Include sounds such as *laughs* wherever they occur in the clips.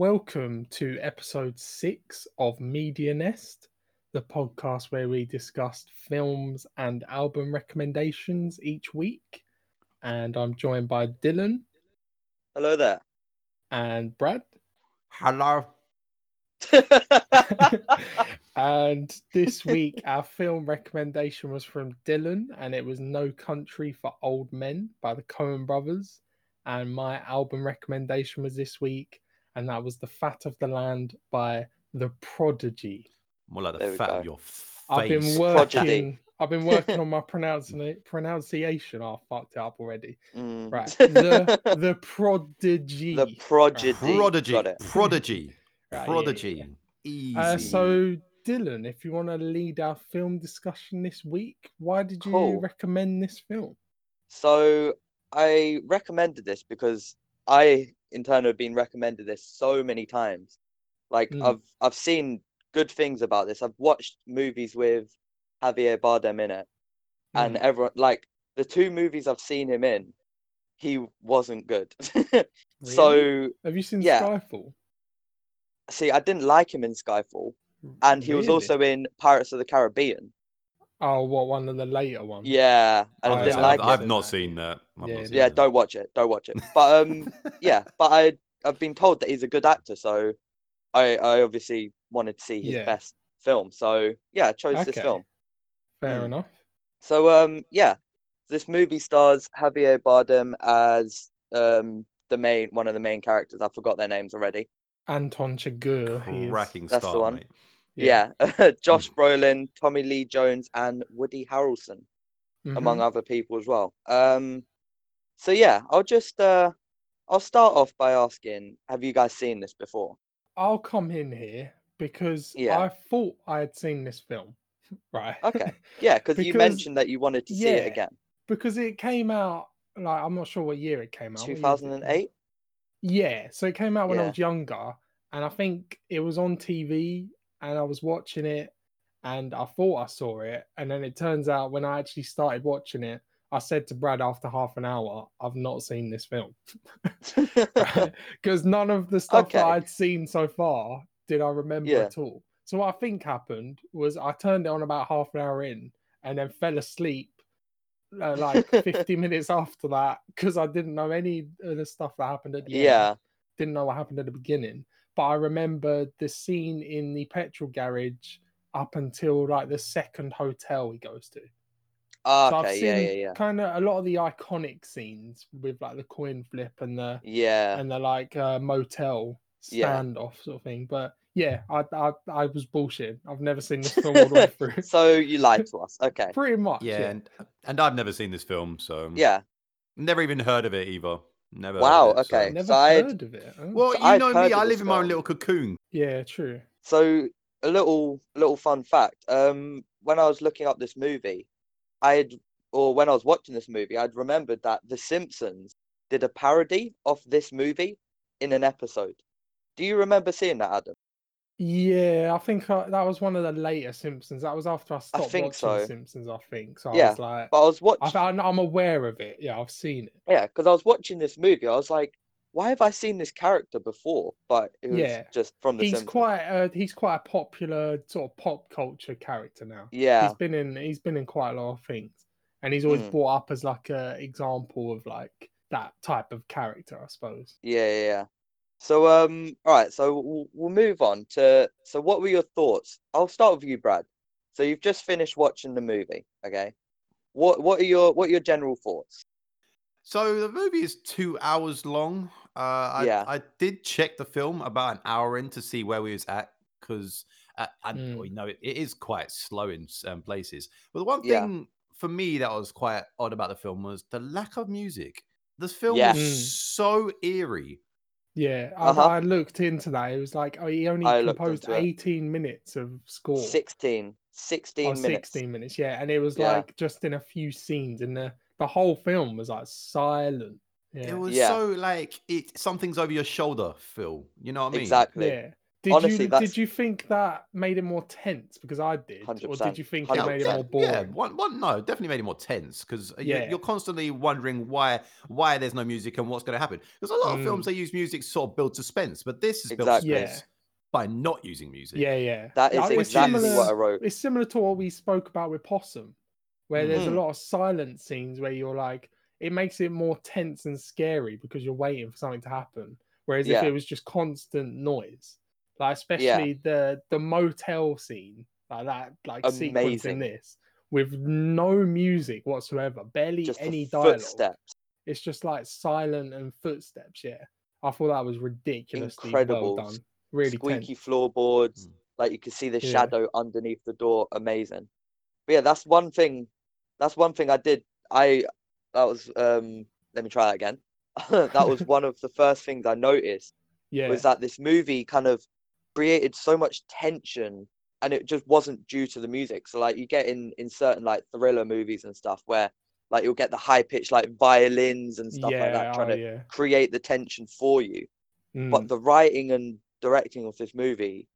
Welcome to episode six of Media Nest, the podcast where we discuss films and album recommendations each week. And I'm joined by Dylan Hello there. and Brad. Hello. *laughs* and this week, *laughs* our film recommendation was from Dylan, and it was No Country for Old Men by the Coen Brothers. And my album recommendation was this week, and that was The Fat of the Land by The Prodigy. More like the we fat of your face. I've been Prodigy. working. I've been working on *laughs* my pronunciation. Pronunciation. I fucked it up already. Mm. Right, *laughs* the the prodigy. the prodigy. Prodigy. Got it. Prodigy. *laughs* Yeah, Prodigy. yeah. Easy. Uh, so, Dylan, if you want to lead our film discussion this week, why did you Cool. recommend this film? So I recommended this because I in turn have been recommended this so many times. Like Mm. I've I've seen good things about this. I've watched movies with Javier Bardem in it, and Mm. everyone like the two movies I've seen him in, he wasn't good. *laughs* So have you seen yeah. Skyfall? see, I didn't like him in Skyfall, and he was also in Pirates of the Caribbean. Oh, what one of the later ones? Yeah, and Oh, I I've, didn't yeah, like I've, it. I've not seen that. I've Yeah, seen yeah that. don't watch it don't watch it *laughs* but um yeah but i i've been told that he's a good actor so i i obviously wanted to see his Yeah. best film so yeah i chose this film Fair Mm. enough. so um yeah this movie stars javier bardem as um the main one of the main characters i forgot their names already Anton Chigurh. he is- Cracking That's the one. mate. Yeah, *laughs* josh brolin tommy lee jones and woody harrelson among Mhm. other people as well um so yeah i'll just uh i'll start off by asking have you guys seen this before I'll come in here because Yeah. I thought I had seen this film. *laughs* Right. Okay. Yeah, because you mentioned that you wanted to see it again. because it came out like I'm not sure what year it came out. What year did it come out? 2008? Yeah, so it came out when I was younger, and I think it was on TV, and I was watching it, and I thought I saw it, and then it turns out when I actually started watching it, I said to Brad after half an hour, "I've not seen this film," *laughs* *laughs* because none of the stuff that I'd seen so far did I remember Yeah. at all. So what I think happened was I turned it on about half an hour in, and then fell asleep. Uh, like *laughs* 50 minutes after that because I didn't know any of the stuff that happened at the end yeah. didn't know what happened at the beginning. But I remember the scene in the petrol garage up until like the second hotel he goes to. Ah, so I've okay. seen Yeah, yeah, yeah. kind of a lot of the iconic scenes with like the coin flip and the Yeah. and the like uh, motel Yeah. standoff sort of thing. But yeah, I I, I was bullshit. I've never seen this film all the way *laughs* through. so you lied to us. Okay. *laughs* Pretty much. Yeah, Yeah. and, and I've never seen this film, so Yeah. never even heard of it either. Never. heard Wow, of it, so- okay. Never So I had- heard of it. huh? Well, So you I'd know me. I live in my own little cocoon. yeah, true. So a little little fun fact. Um, when I was looking up this movie, I had, or when I was watching this movie, I'd remembered that The Simpsons did a parody of this movie in an episode. Do you remember seeing that, Adam? Yeah, I think I, that was one of the later Simpsons. That was after I stopped think watching so. Simpsons. I think so. I Yeah, was like, But I was watching. I'm I'm aware of it. Yeah, I've seen it. Yeah, because I was watching this movie, I was like, why have I seen this character before? But it was Yeah, just from the He's Simpsons. quite uh, he's quite a popular sort of pop culture character now. Yeah, He's been in he's been in quite a lot of things, and he's always Mm. brought up as like a example of like that type of character, I suppose. yeah, yeah, yeah. So um, all right, so we'll, we'll move on to. So, what were your thoughts? I'll start with you, Brad. So you've just finished watching the movie, okay? What what are your what are your general thoughts? So the movie is two hours long. Uh, I, Yeah. I did check the film about an hour in to see where we was at because I, I Mm. well, know it, it is quite slow in some places. But the one Yeah. thing for me that was quite odd about the film was the lack of music. This film Yeah. was Mm. so eerie. Yeah, I, Uh-huh. I looked into that. It was like oh, he only I composed into it. 18 minutes of score. 16, 16 Oh, minutes. 16 minutes, yeah. And it was Yeah. like just in a few scenes, and the the whole film was like silent. Yeah, It was Yeah. so like it something's over your shoulder, Phil. You know what I mean? Exactly. yeah. Did Honestly, you that's- did you think that made it more tense? Because I did. Or 100%, did you think it made it more boring? Yeah, one, one, no, definitely made it more tense because Yeah. you're, constantly wondering why why there's no music and what's going to happen. Because a lot of Mm. films they use music to sort of build suspense, but this is built Exactly. suspense by not using music. Yeah, yeah. That is Like, it's exactly similar- what I wrote. It's similar to what we spoke about with Possum, where there's a Mm. lot of silent scenes where you're like, it makes it more tense and scary because you're waiting for something to happen. Whereas if it was just constant noise, like especially the the motel scene, like that, like sequence Amazing. in this, with no music whatsoever, barely Just any the dialogue. footsteps. It's just like silent and footsteps. Yeah, I thought that was ridiculously Incredible. well done. Really squeaky tense. floorboards. Mm. Like you can see the Yeah. shadow underneath the door. Amazing. But yeah, that's one thing. That's one thing I did. I that was um. Let me try that again. *laughs* that was *laughs* one of the first things I noticed Yeah, was that this movie kind of created so much tension, and it just wasn't due to the music. So like you get in in certain like thriller movies and stuff where like you'll get the high pitched like violins and stuff yeah, like that trying oh, to yeah. create the tension for you. Mm. but the writing and directing of this movie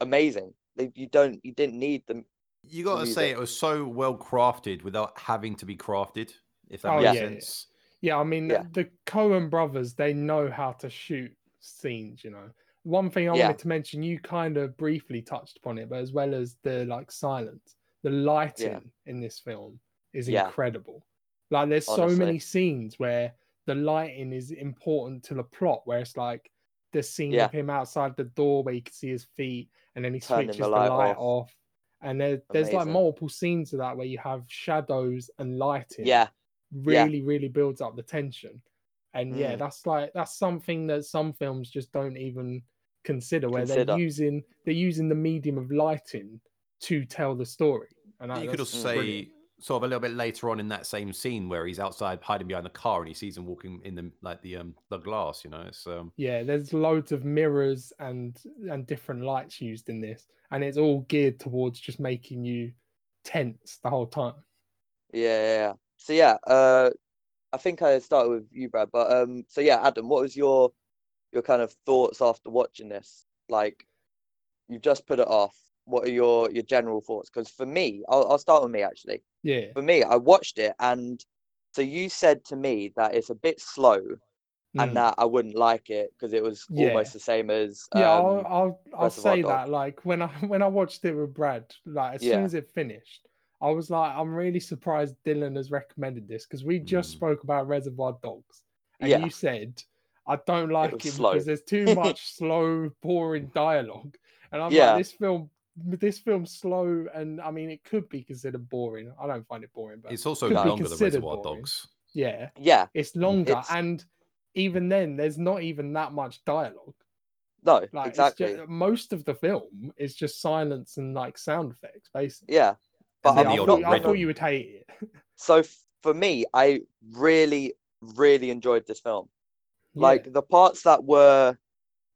amazing they, you don't you didn't need them You got to say it was so well crafted without having to be crafted. If that Oh, makes yeah, yeah. sense. Yeah, I mean Yeah. the Coen brothers, they know how to shoot scenes, you know. One thing I Yeah. wanted to mention, you kind of briefly touched upon it, but as well as the like silence, the lighting in this film is Yeah. incredible. Like there's so many scenes where the lighting is important to the plot, where it's like the scene Yeah. of him outside the door where you can see his feet and then he Turning switches the the light light, off. off. And there, there's like multiple scenes of that where you have shadows and lighting yeah Yeah. really really builds up the tension and yeah Mm. that's like that's something that some films just don't even consider where Consider. they're using they're using the medium of lighting to tell the story and that- you could also say brilliant. sort of a little bit later on in that same scene where he's outside hiding behind the car and he sees him walking in the like the um the glass. You know, it's um yeah there's loads of mirrors and and different lights used in this and it's all geared towards just making you tense the whole time yeah yeah, yeah. so yeah uh i think i started with you brad but um so yeah adam what was your your kind of thoughts after watching this? Like you've just put it off. What are your your general thoughts? Because for me I'll, I'll start with me actually. Yeah. For me i watched it and so you said to me that it's a bit slow Mm. and that i wouldn't like it because it was Yeah. almost the same as yeah um, i'll i'll, I'll say that like when i *laughs* when i watched it with brad like as soon as it finished i was like i'm really surprised dylan has recommended this because we just Mm. spoke about reservoir dogs and Yeah. you said i don't like was it because there's too *laughs* much slow boring dialogue and i'm Yeah. like this film this film's slow and i mean it could be considered boring i don't find it boring but it's also could longer than considered Reservoir boring. Dogs. yeah yeah it's longer It's- and even then there's not even that much dialogue no like exactly just, most of the film is just silence and like sound effects, basically. yeah but I'm not thought, I thought you would hate it. *laughs* so for me i really really enjoyed this film. Yeah. like the parts that were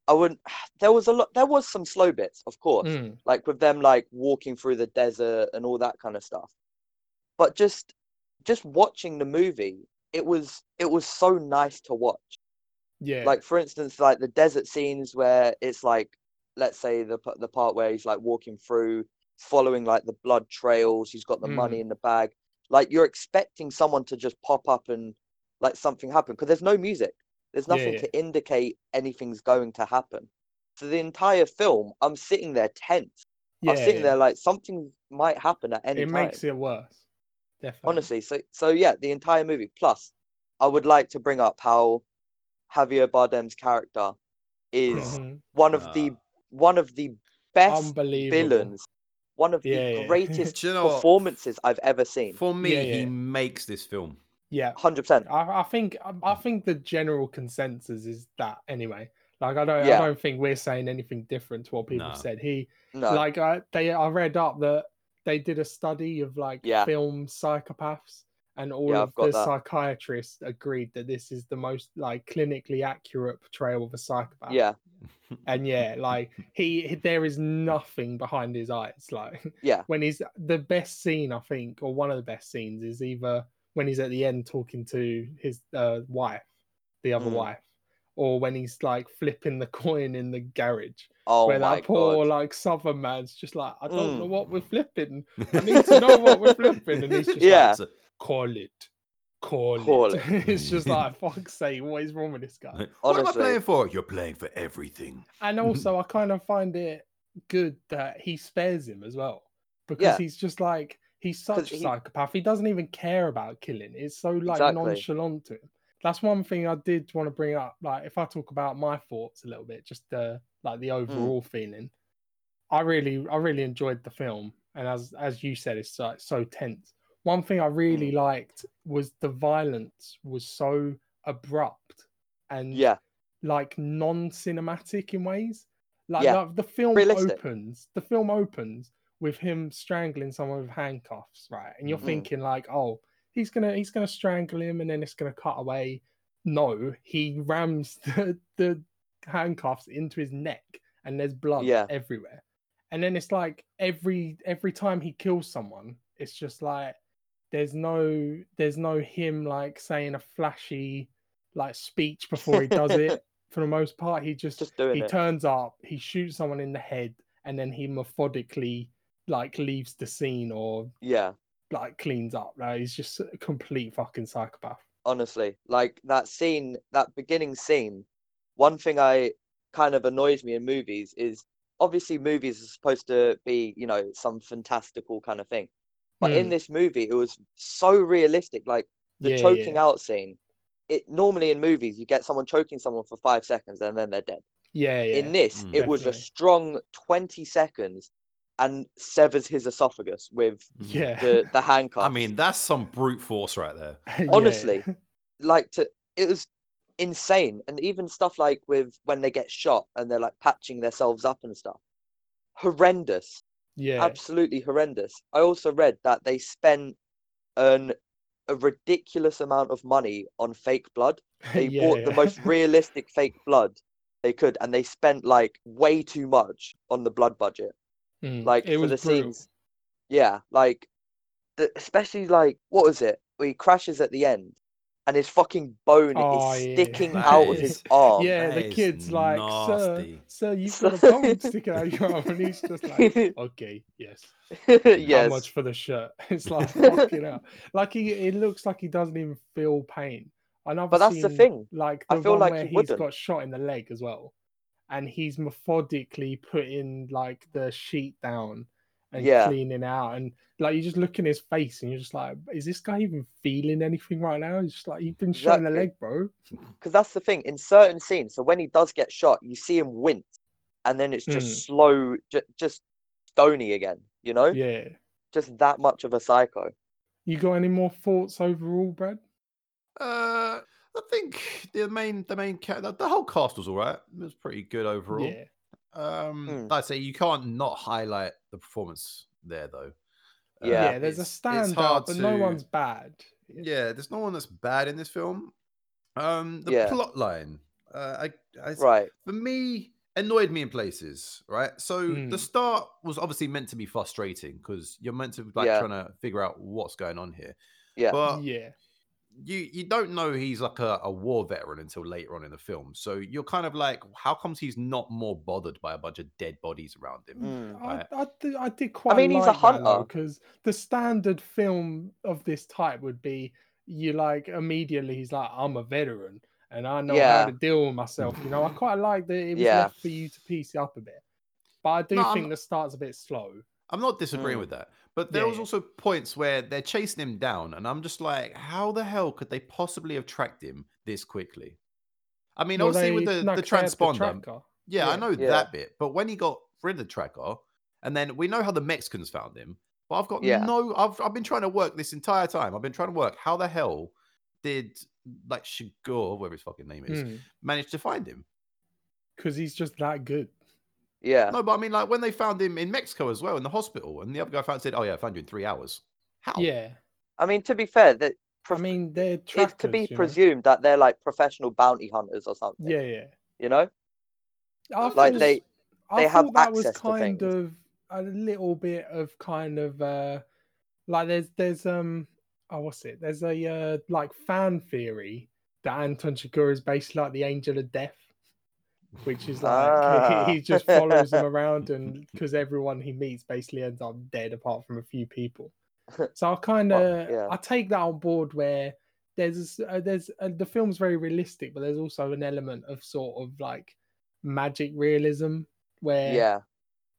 i wouldn't *sighs* there was a lot there was some slow bits of course. Mm, like with them like walking through the desert and all that kind of stuff. But just just watching the movie it was it was so nice to watch. Yeah, like for instance like the desert scenes where it's like let's say the the part where he's like walking through following like the blood trails he's got the money in the bag like you're expecting someone to just pop up and like something happen because there's no music there's nothing yeah. to indicate anything's going to happen so the entire film i'm sitting there tense yeah, i'm sitting yeah. there like something might happen at any it time makes it worse. Definitely. honestly so so yeah the entire movie plus i would like to bring up how javier bardem's character is Mhm. one of the Ah. one of the best villains one of Yeah, the yeah. greatest *laughs* you know what? performances i've ever seen For me, Yeah, he makes this film. Yeah, 100% I, I think I, I think the general consensus is that anyway. Like I don't Yeah. I don't think we're saying anything different to what people No. said. He no like I they I read up that they did a study of like Yeah. film psychopaths and all Yeah, of the that. psychiatrists agreed that this is the most like clinically accurate portrayal of a psychopath. yeah And *laughs* yeah, like he, he- there is nothing behind his eyes. Like yeah *laughs* when he's the best scene, I think, or one of the best scenes is either when he's at the end talking to his uh, wife, the other Mm. wife, or when he's like flipping the *laughs* coin in the garage. Oh where my that poor god. like southern man's just like, I don't know Mm. what we're flipping. I need to know what we're flipping. And he's just Yeah. like, call it. Call, Call it. *laughs* it's just mm. like, fuck's sake, what is wrong with this guy? what am I playing for? You're playing for everything. And also, *laughs* I kind of find it good that he spares him as well because Yeah. he's just like he's such a he- psychopath. He doesn't even care about killing. It's so like Exactly. nonchalant to him. That's one thing I did want to bring up. Like, if I talk about my thoughts a little bit, just the like the mm. overall feeling. I really, I really enjoyed the film, and as as you said, it's like so tense. One thing I really liked was the violence was so abrupt and Yeah. like non-cinematic in ways. Like, Yeah. like, the film Realistic. opens, the film opens with him strangling someone with handcuffs, right? And you're Mhm. thinking like, oh, he's gonna he's gonna strangle him, and then it's gonna cut away. No, he rams *laughs* the, the handcuffs into his neck, and there's blood Yeah. everywhere. And then it's like every every time he kills someone, it's just like there's no there's no him like saying a flashy like speech before he does it. *laughs* For the most part, he just, Just he it. turns up, he shoots someone in the head, and then he methodically like leaves the scene or Yeah. like cleans up. Like, he's just a complete fucking psychopath. honestly like that scene that beginning scene one thing i kind of annoys me in movies is obviously movies are supposed to be you know some fantastical kind of thing but in Mm. this movie it was so realistic like the Yeah, choking yeah. out scene it normally in movies you get someone choking someone for five seconds and then they're dead Yeah, yeah. in this Mm. it was a strong 20 seconds and severs his esophagus with yeah. the the *laughs* handcuffs I mean, that's some brute force right there. *laughs* Yeah. honestly, like to it was insane and even stuff like with when they get shot and they're like patching themselves up and stuff horrendous yeah. absolutely horrendous. I also read that they spent an a ridiculous amount of money on fake blood. *laughs* They yeah, bought the most *laughs* realistic fake blood they could and they spent like way too much on the blood budget. Mm, like for the brutal. scenes. Yeah like the, especially like what was it? He crashes at the end and his fucking bone Oh, is sticking That out of his arm yeah, that the kid's like, sir, nasty. sir, you've *laughs* got a bone sticking out of your arm, and he's just like, *laughs* okay, yes. *laughs* yes. How much for the shirt? It's like fucking hell. Like he, it looks like he doesn't even feel pain. Another But that's the thing. Like I feel one like where he he's wouldn't. got shot in the leg as well, and he's methodically putting like the sheet down and Yeah. cleaning out, and like you just look in his face, and you're just like, is this guy even feeling anything right now? He's just like, you've been shot in the leg, bro. *laughs* because that's the thing in certain scenes so when he does get shot you see him wince and then it's just Mm. slow ju- just stony again you know Yeah. just that much of a psycho You got any more thoughts overall, Brad? Uh, I think the main, the main, ca- the, the whole cast was all right. It was pretty good overall. Yeah. Um, Mm. like I say you can't not highlight the performance there though. Uh, Yeah. Yeah, there's a it's- it's standout, hard but no one's bad. Yeah, there's no one that's bad in this film. Um, the Yeah. plot line, uh, I, I, right for me, annoyed me in places. Right, so the Mm. start was obviously meant to be frustrating because you're meant to like Yeah. trying to figure out what's going on here. yeah But yeah. You you don't know he's like a, a war veteran until later on in the film. So you're kind of like, how comes he's not more bothered by a bunch of dead bodies around him? Mm. I, I, did, I did quite I mean, he's a hunter. because the standard film of this type would be you like immediately he's like I'm a veteran and I know Yeah. how to deal with myself. You know, I quite like that it was Yeah. left for you to piece it up a bit, but I do No, I'm- think the start's a bit slow. I'm not disagreeing Mm. with that. But there Yeah, was yeah. also points where they're chasing him down, and I'm just like, how the hell could they possibly have tracked him this quickly? I mean, Well, obviously with they- the, no, the 'cause they had transponder, tracker. yeah, I know Yeah. that bit. But when he got rid of the tracker, and then we know how the Mexicans found him, but I've got Yeah. no. I've I've been trying to work this entire time. I've been trying to work how the hell did like Chigurh, whatever his fucking name is, hmm. manage to find him? because he's just that good. Yeah No, but I mean, like when they found him in Mexico as well in the hospital, and the other guy found said, "Oh yeah, I found you in three hours." How? Yeah, i mean to be fair that I mean they're it's trackers, to be you know? presumed that they're like professional bounty hunters or something Yeah, yeah. you know I Like, thought- they- I they have that was access to kind things. of a little bit of kind of uh like there's there's um oh what's it there's a uh like fan theory that Anton Chigurh is basically like the angel of death, which is like *laughs* Ah. he, he just follows them *laughs* around, and because everyone he meets basically ends up dead apart from a few people. *laughs* So I kind of yeah. I take that on board where there's uh, there's uh, the film's very realistic, but there's also an element of sort of like magic realism where yeah,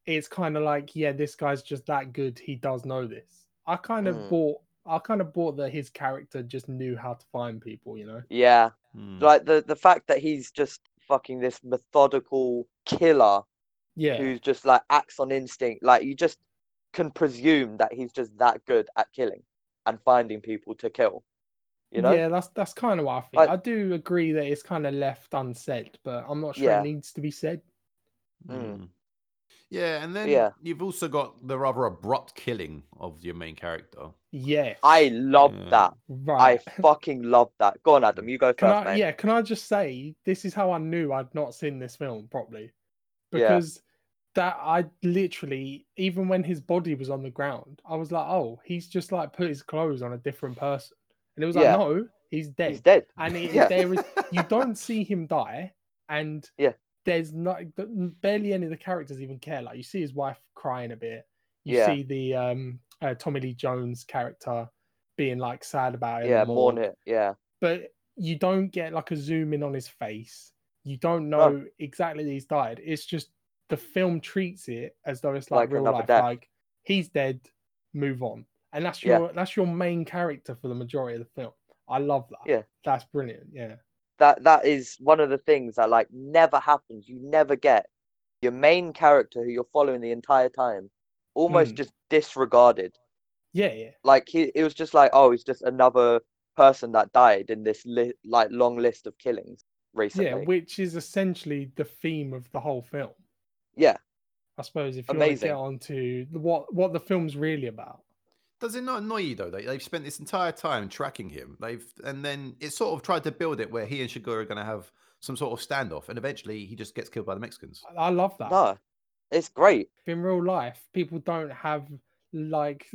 it's kind of like yeah this guy's just that good he does know this i kind of Mm. bought i kind of bought that his character just knew how to find people you know yeah. Hmm. Like the the fact that he's just fucking this methodical killer yeah who's just like acts on instinct. Like you just can presume that he's just that good at killing and finding people to kill. You know? yeah that's that's kind of what i think Like- i do agree that it's kind of left unsaid but i'm not sure Yeah. it needs to be said Mm. Yeah, and then Yeah. you've also got the rather abrupt killing of your main character. Yeah. I love Yeah. that. I *laughs* fucking love that. Go on, Adam. You go can first, I, mate. yeah can i just say this is how i knew i'd not seen this film properly Yeah. because that i literally even when his body was on the ground i was like oh he's just like put his clothes on a different person and it was like Yeah. no he's dead He's dead. and it, *laughs* Yeah. there is you don't see him die and Yeah. There's not barely any of the characters even care like you see his wife crying a bit you Yeah. see the um uh, tommy lee jones character being like sad about it Yeah, mourn it. Yeah. but you don't get like a zoom in on his face you don't No. know exactly that he's died it's just the film treats it as though it's like, Like real life death. like he's dead move on and that's Yeah. your that's your main character for the majority of the film i love that Yeah. that's brilliant yeah That that is one of the things that like never happens. You never get your main character who you're following the entire time almost Mm. just disregarded. yeah yeah Like he it was just like, oh, he's just another person that died in this li- like long list of killings recently. Yeah, which is essentially the theme of the whole film. Yeah. I suppose if you want to get on to what what the film's really about. Does it not annoy you though? They, they've spent this entire time tracking him. They've and then it sort of tried to build it where he and Chigurh are going to have some sort of standoff, and eventually he just gets killed by the Mexicans. I- I love that. No, it's great. In real life, people don't have like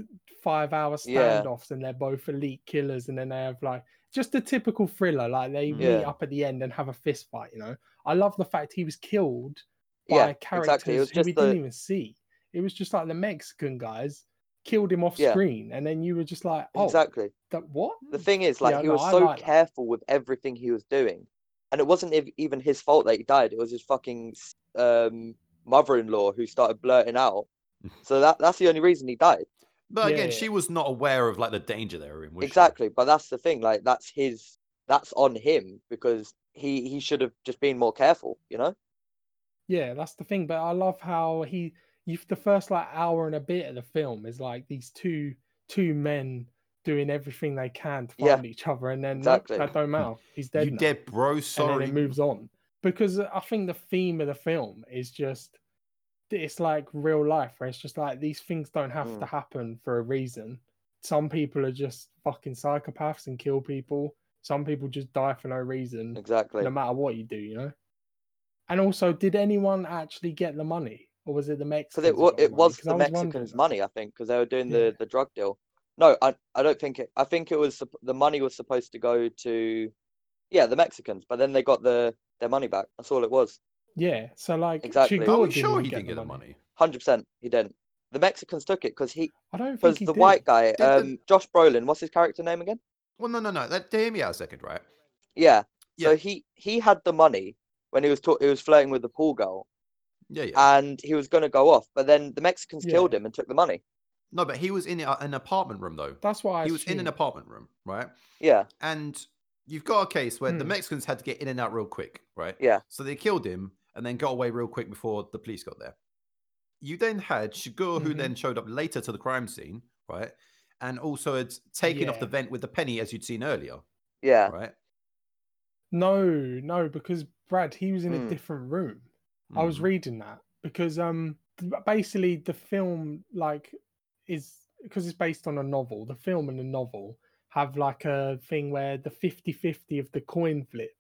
five hour Yeah. standoffs and they're both elite killers and then they have like just a typical thriller, like they meet up at the end and have a fist fight, you know. I love the fact he was killed by Yeah, characters exactly. It was who we the- didn't even see. It was just like the Mexican guys killed him off Yeah. screen, and then you were just like, "Oh, Exactly. that, what?" The thing is, like, Yeah, he was I so like that. careful with everything he was doing, and it wasn't even his fault that he died. It was his fucking um, mother-in-law who started blurting out. *laughs* So that that's the only reason he died. But Yeah, again, yeah. she was not aware of like the danger they were in. Was she? Exactly. But that's the thing. Like, that's his. That's on him because he he should have just been more careful. You know. Yeah, that's the thing. But I love how he, you the first like hour and a bit of the film is like these two two men doing everything they can to Yeah, find each other, and then exactly. that don't matter. He's dead. You now. dead, bro. and Sorry. then it moves on because I think the theme of the film is just it's like real life where it's just like these things don't have Mm. to happen for a reason. Some people are just fucking psychopaths and kill people. Some people just die for no reason, Exactly. no matter what you do, you know. And also, did anyone actually get the money, or was it the Mexicans? Because it who wa- got it money? was 'Cause the I Mexicans' money, I think, because they were doing Yeah. the the drug deal. No, I I don't think it. I think it was the money was supposed to go to, yeah, the Mexicans, but then they got the their money back. That's all it was. Yeah, so like Exactly. Chigurh Are we didn't sure he didn't the get the money. money? Hundred percent, he didn't. The Mexicans took it because he I don't think because he the did. white guy, the- um, Josh Brolin, what's his character name again? Well, no, no, no. That, hear me out a second, right? Yeah. yeah. So he he had the money when he was talk- he was flirting with the pool girl, Yeah, yeah. and he was gonna go off, but then the Mexicans killed him and took the money. no, but he was in an apartment room though. That's why he was in an apartment room, right? Yeah, And you've got a case where the Hmm. Mexicans had to get in and out real quick, right? Yeah. So they killed him and then got away real quick before the police got there. You then had Chigurh, who Mhm. then showed up later to the crime scene, right? And also had taken off the vent with the penny as you'd seen earlier, yeah, right? No, no, because Brad, he was in a Mm. different room. I was Mhm. reading that because um basically the film like is because it's based on a novel. The film and the novel have like a thing where the 50-50 of the coin flip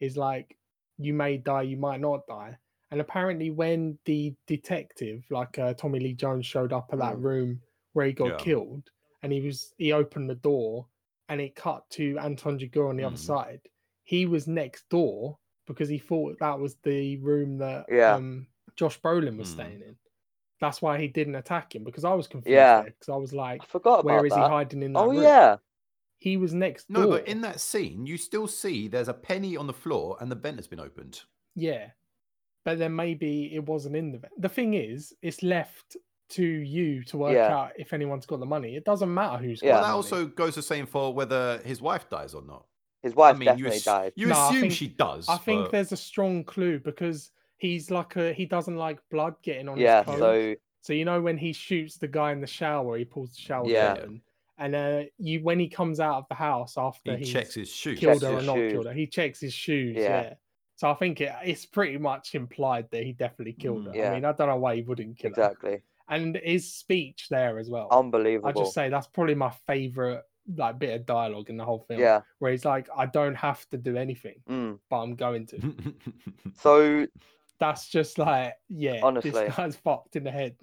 is like you may die, you might not die. And apparently when the detective like uh, Tommy Lee Jones showed up at that Mm. room where he got Yeah. killed and he was he opened the door and it cut to Anton Chigurh on the other Mhm. side he was next door because he thought that was the room that Yeah. um, Josh Brolin was Hmm. staying in. That's why he didn't attack him because I was confused. Yeah. because I was like, I forgot where is that. he hiding in that oh room? yeah, He was next door. No, door. but in that scene, you still see there's a penny on the floor and the vent has been opened. Yeah. But then maybe it wasn't in the vent. the thing is, it's left to you to work Yeah. out if anyone's got the money. It doesn't matter who's got Yeah. Well, the that money. also goes the same for whether his wife dies or not. His wife I mean, definitely you, ass- died. you No, assume think- she does. I think but- there's a strong clue because he's like a he doesn't like blood getting on Yeah, his clothes. so So you know when he shoots the guy in the shower, he pulls the shower Yeah. curtain, and uh, you when he comes out of the house after he he's checks his shoes. killed Checks her or not shoes. killed her, he checks his shoes. Yeah. Yeah. So I think it, it's pretty much implied that he definitely killed Mm. her. Yeah. I mean, I don't know why he wouldn't kill her. exactly, And his speech there as well. unbelievable. I just say that's probably my favorite like bit of dialogue in the whole film. yeah. Where he's like, I don't have to do anything, Mm. but I'm going to. *laughs* So That's just like, yeah, Honestly. this guy's fucked in the head.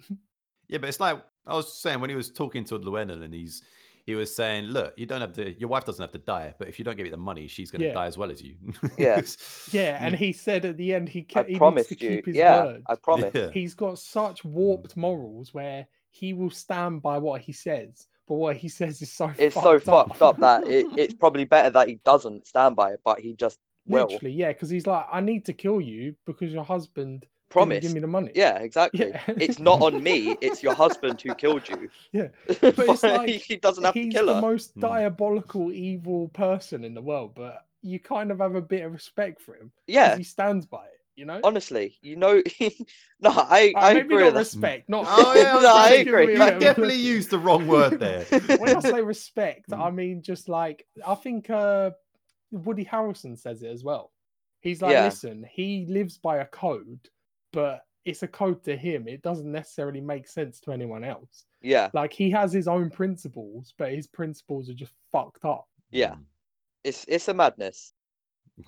yeah, but it's like I was saying when he was talking to Llewellyn and he's he was saying, "Look, you don't have to. Your wife doesn't have to die, but if you don't give me the money, she's going to Yeah. die as well as you." *laughs* Yeah. *laughs* Yeah, and he said at the end he, I ca- he needs promised to you. keep his Yeah, word. I promise. Yeah. He's got such warped morals where he will stand by what he says, but what he says is so It's so fucked up. fucked up that it, *laughs* it's probably better that he doesn't stand by it, but he just will. Literally, yeah, because he's like, I need to kill you because your husband Promise. give me the money. Yeah, exactly. Yeah. *laughs* It's not on me. It's your husband who killed you. Yeah. *laughs* but it's like he doesn't have to he's kill the her. most Hmm. diabolical, evil person in the world, but you kind of have a bit of respect for him. Yeah, he stands by it. You know. honestly, you know. *laughs* no, I Uh, I maybe agree not with that. respect, not. *laughs* Oh yeah, No, I agree. me You a Like, bit of definitely respect. used the wrong word *laughs* there. when I say respect, Mm. I mean just like I think uh, Woody Harrelson says it as well. He's like, Yeah. listen, he lives by a code, but it's a code to him. It doesn't necessarily make sense to anyone else. Yeah, Like he has his own principles, but his principles are just fucked up. Yeah. it's it's a madness.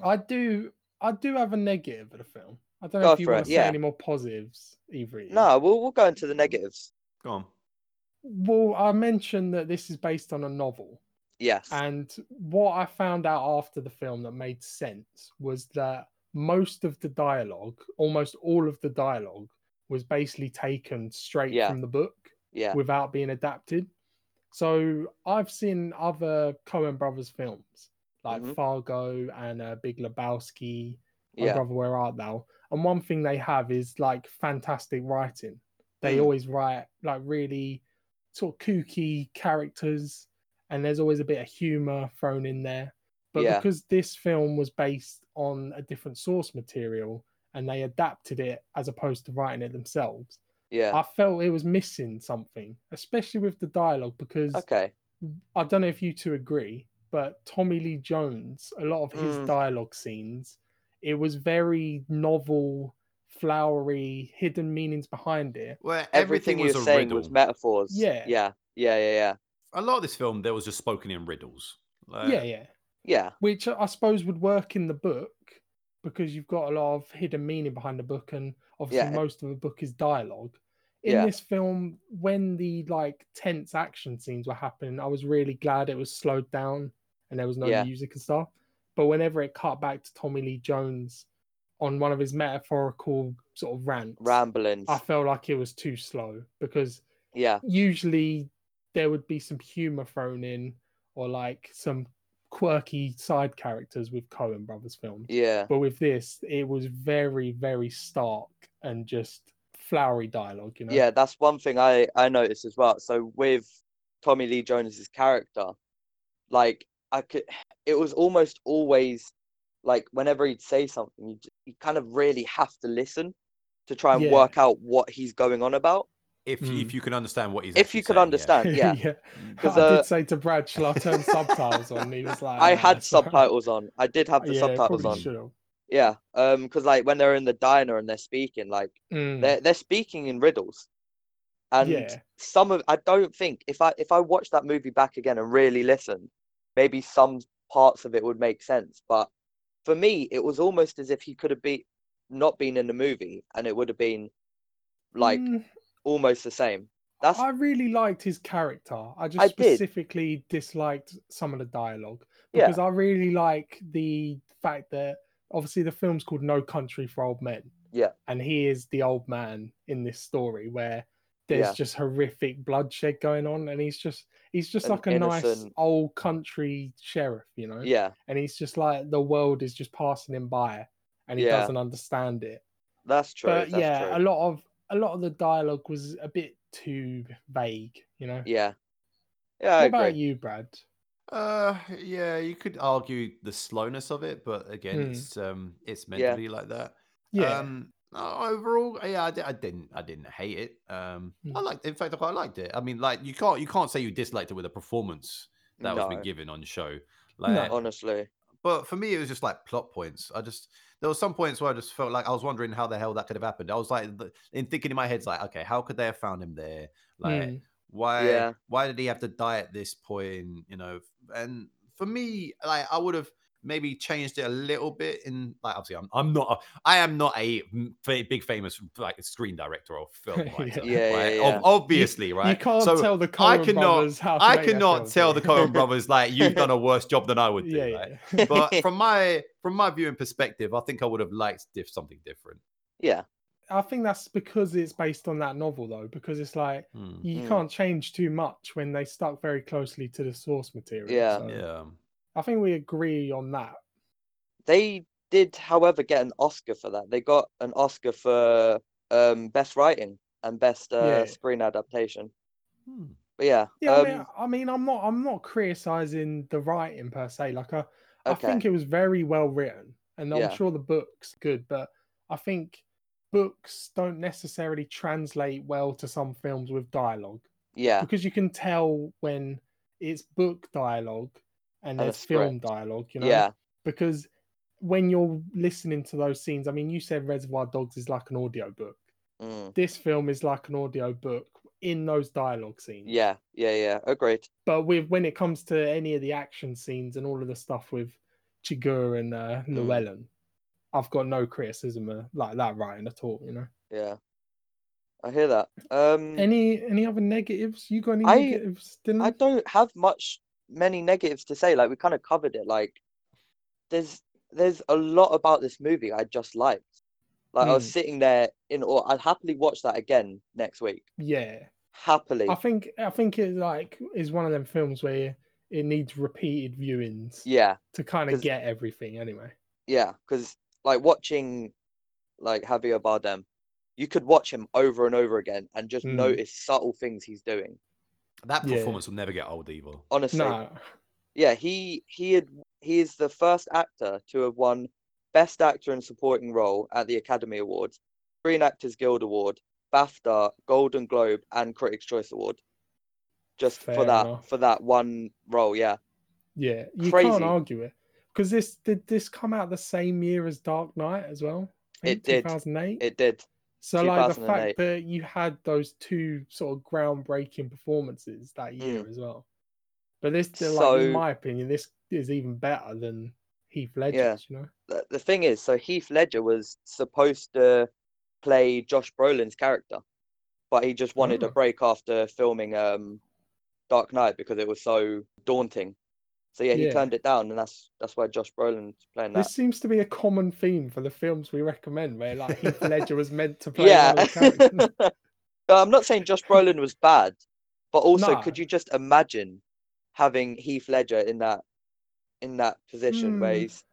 I do, I do have a negative of the film. I don't Go know if you want it, to say yeah. any more positives, either. No, we'll we'll go into the negatives. Go on. Well, I mentioned that this is based on a novel. Yes. And what I found out after the film that made sense was that most of the dialogue, almost all of the dialogue, was basically taken straight Yeah. from the book yeah. without being adapted. So I've seen other Coen Brothers films like Mhm. Fargo and uh, Big Lebowski, Yeah. Brother Where Art Thou? And one thing they have is like fantastic writing. They Mm. always write like really sort of kooky characters, and there's always a bit of humor thrown in there. But Yeah. because this film was based on a different source material and they adapted it as opposed to writing it themselves, Yeah. I felt it was missing something, especially with the dialogue. Because Okay. I don't know if you two agree, but Tommy Lee Jones, a lot of his Mm. dialogue scenes, it was very novel, flowery, hidden meanings behind it. Where Everything everything you was were a saying riddle. was metaphors. Yeah. Yeah. Yeah. Yeah. Yeah. a lot of this film there was just spoken in riddles. Like, yeah, yeah. Yeah. Which I suppose would work in the book because you've got a lot of hidden meaning behind the book, and obviously Yeah. most of the book is dialogue. In Yeah. this film, when the like tense action scenes were happening, I was really glad it was slowed down and there was no Yeah. music and stuff. But whenever it cut back to Tommy Lee Jones on one of his metaphorical sort of rants, Ramblings. I felt like it was too slow because Yeah. usually there would be some humor thrown in or like some quirky side characters with Coen Brothers films. Yeah. But with this, it was very, very stark and just flowery dialogue, you know? Yeah, that's one thing I I noticed as well. So with Tommy Lee Jones's character, like I could, it was almost always like whenever he'd say something, you, you kind of really have to listen to try and Yeah. work out what he's going on about. If Mm. if you can understand what he's If you can saying, understand, yeah. *laughs* yeah. 'Cause, I uh, did say to Brad, shall I turn *laughs* subtitles on? He was like, I "Nah, had it's all right." subtitles on. I did have the yeah, subtitles on. should have. Yeah, um, because like when they're in the diner and they're speaking, like Mm, they're they're speaking in riddles, and Yeah. some of I don't think if I if I watch that movie back again and really listen, maybe some parts of it would make sense. But for me, it was almost as if he could have been not been in the movie, and it would have been like mm, almost the same. That's I really liked his character. I just I did. specifically disliked some of the dialogue. Yeah. because I really like the fact that obviously the film's called No Country for Old Men. Yeah. And he is the old man in this story where there's Yeah. just horrific bloodshed going on and he's just he's just like a nice old country sheriff, you know? Yeah, And he's just like the world is just passing him by and he Yeah. doesn't understand it. that's true. but that's yeah, a lot of a lot of the dialogue was a bit too vague, you know. Yeah. Yeah, I what agree. about you, Brad? Uh, yeah, you could argue the slowness of it, but again, Hmm. it's um, it's meant Yeah. to be like that. Yeah, Um, overall, yeah, I, I didn't, I didn't hate it. Um, I Hmm. liked. In fact, I quite liked it. I mean, like you can't, you can't say you disliked it with a performance that was been No. given on show. Like, Honestly. but for me, it was just like plot points. I just there were some points where I just felt like I was wondering how the hell that could have happened. I was like, in thinking in my head, it's like, okay, how could they have found him there? Like, Mm. why? Yeah. Why did he have to die at this point? You know, and for me, like, I would have maybe changed it a little bit. In like, obviously, I'm, I'm not, a, I am not a m- fa- big famous like screen director or *laughs* film Yeah. writer. Yeah, yeah, right? yeah. Ob- obviously, right? You can't So tell the I cannot- brothers how to I cannot films, tell yeah. the Coen brothers like you've done a *laughs* worse job than I would do. yeah, right? yeah. but *laughs* from my from my viewing perspective, I think I would have liked diff something different. Yeah. I think that's because it's based on that novel, though, because it's like Hmm. you Mm. can't change too much when they stuck very closely to the source material. Yeah. so Yeah. I think we agree on that. They did, however, get an Oscar for that. They got an Oscar for um best writing and best uh, Yeah. screen adaptation. Hmm. But yeah. Yeah, um, I, mean, I mean, I'm not, I'm not criticizing the writing per se. Like, I, I think it was very well written, and I'm Yeah. sure the book's good, but I think books don't necessarily translate well to some films with dialogue. yeah. because you can tell when it's book dialogue and a there's film dialogue, you know. Yeah. Because when you're listening to those scenes, I mean, you said Reservoir Dogs is like an audio book. Mm. This film is like an audio book in those dialogue scenes. Yeah. Yeah. Yeah. Agreed. But with when it comes to any of the action scenes and all of the stuff with Chigurh and uh, Mm. I've got no criticism of like that writing at all. You know. Yeah. I hear that. Um, Any any other negatives? You got any I- negatives? Didn't I don't have much many negatives to say. Like we kind of covered it. Like there's there's a lot about this movie I just liked. Like I was Mm. sitting there in awe. I'd happily watch that again next week. Yeah. Happily. I think I think it like is one of them films where it needs repeated viewings Yeah. to kind of get everything anyway. Yeah. Because like watching like Javier Bardem, you could watch him over and over again and just Mm. notice subtle things he's doing. That Yeah. performance will never get old either. Honestly. No, yeah, he he had he is the first actor to have won Best Actor in Supporting Role at the Academy Awards, Screen Actors Guild Award, BAFTA, Golden Globe, and Critics' Choice Award. Just Fair for that enough. for that one role, yeah. yeah, you Crazy. can't argue it because this did this come out the same year as Dark Knight as well. I think It did. 2008. It did. So like the fact that you had those two sort of groundbreaking performances that year as well. But this, like, in Mm. My opinion, this is even better than Heath Ledger's. Yeah. You know. The, the thing is, so Heath Ledger was supposed to play Josh Brolin's character, but he just wanted Oh. a break after filming um Dark Knight because it was so daunting. So yeah, he Yeah. turned it down, and that's that's why Josh Brolin's playing that. This seems to be a common theme for the films we recommend, where like Heath *laughs* Ledger was meant to play yeah. one of the characters. No, I'm not saying Josh Brolin was bad, but also No. could you just imagine having Heath Ledger in that in that position where Hmm. he's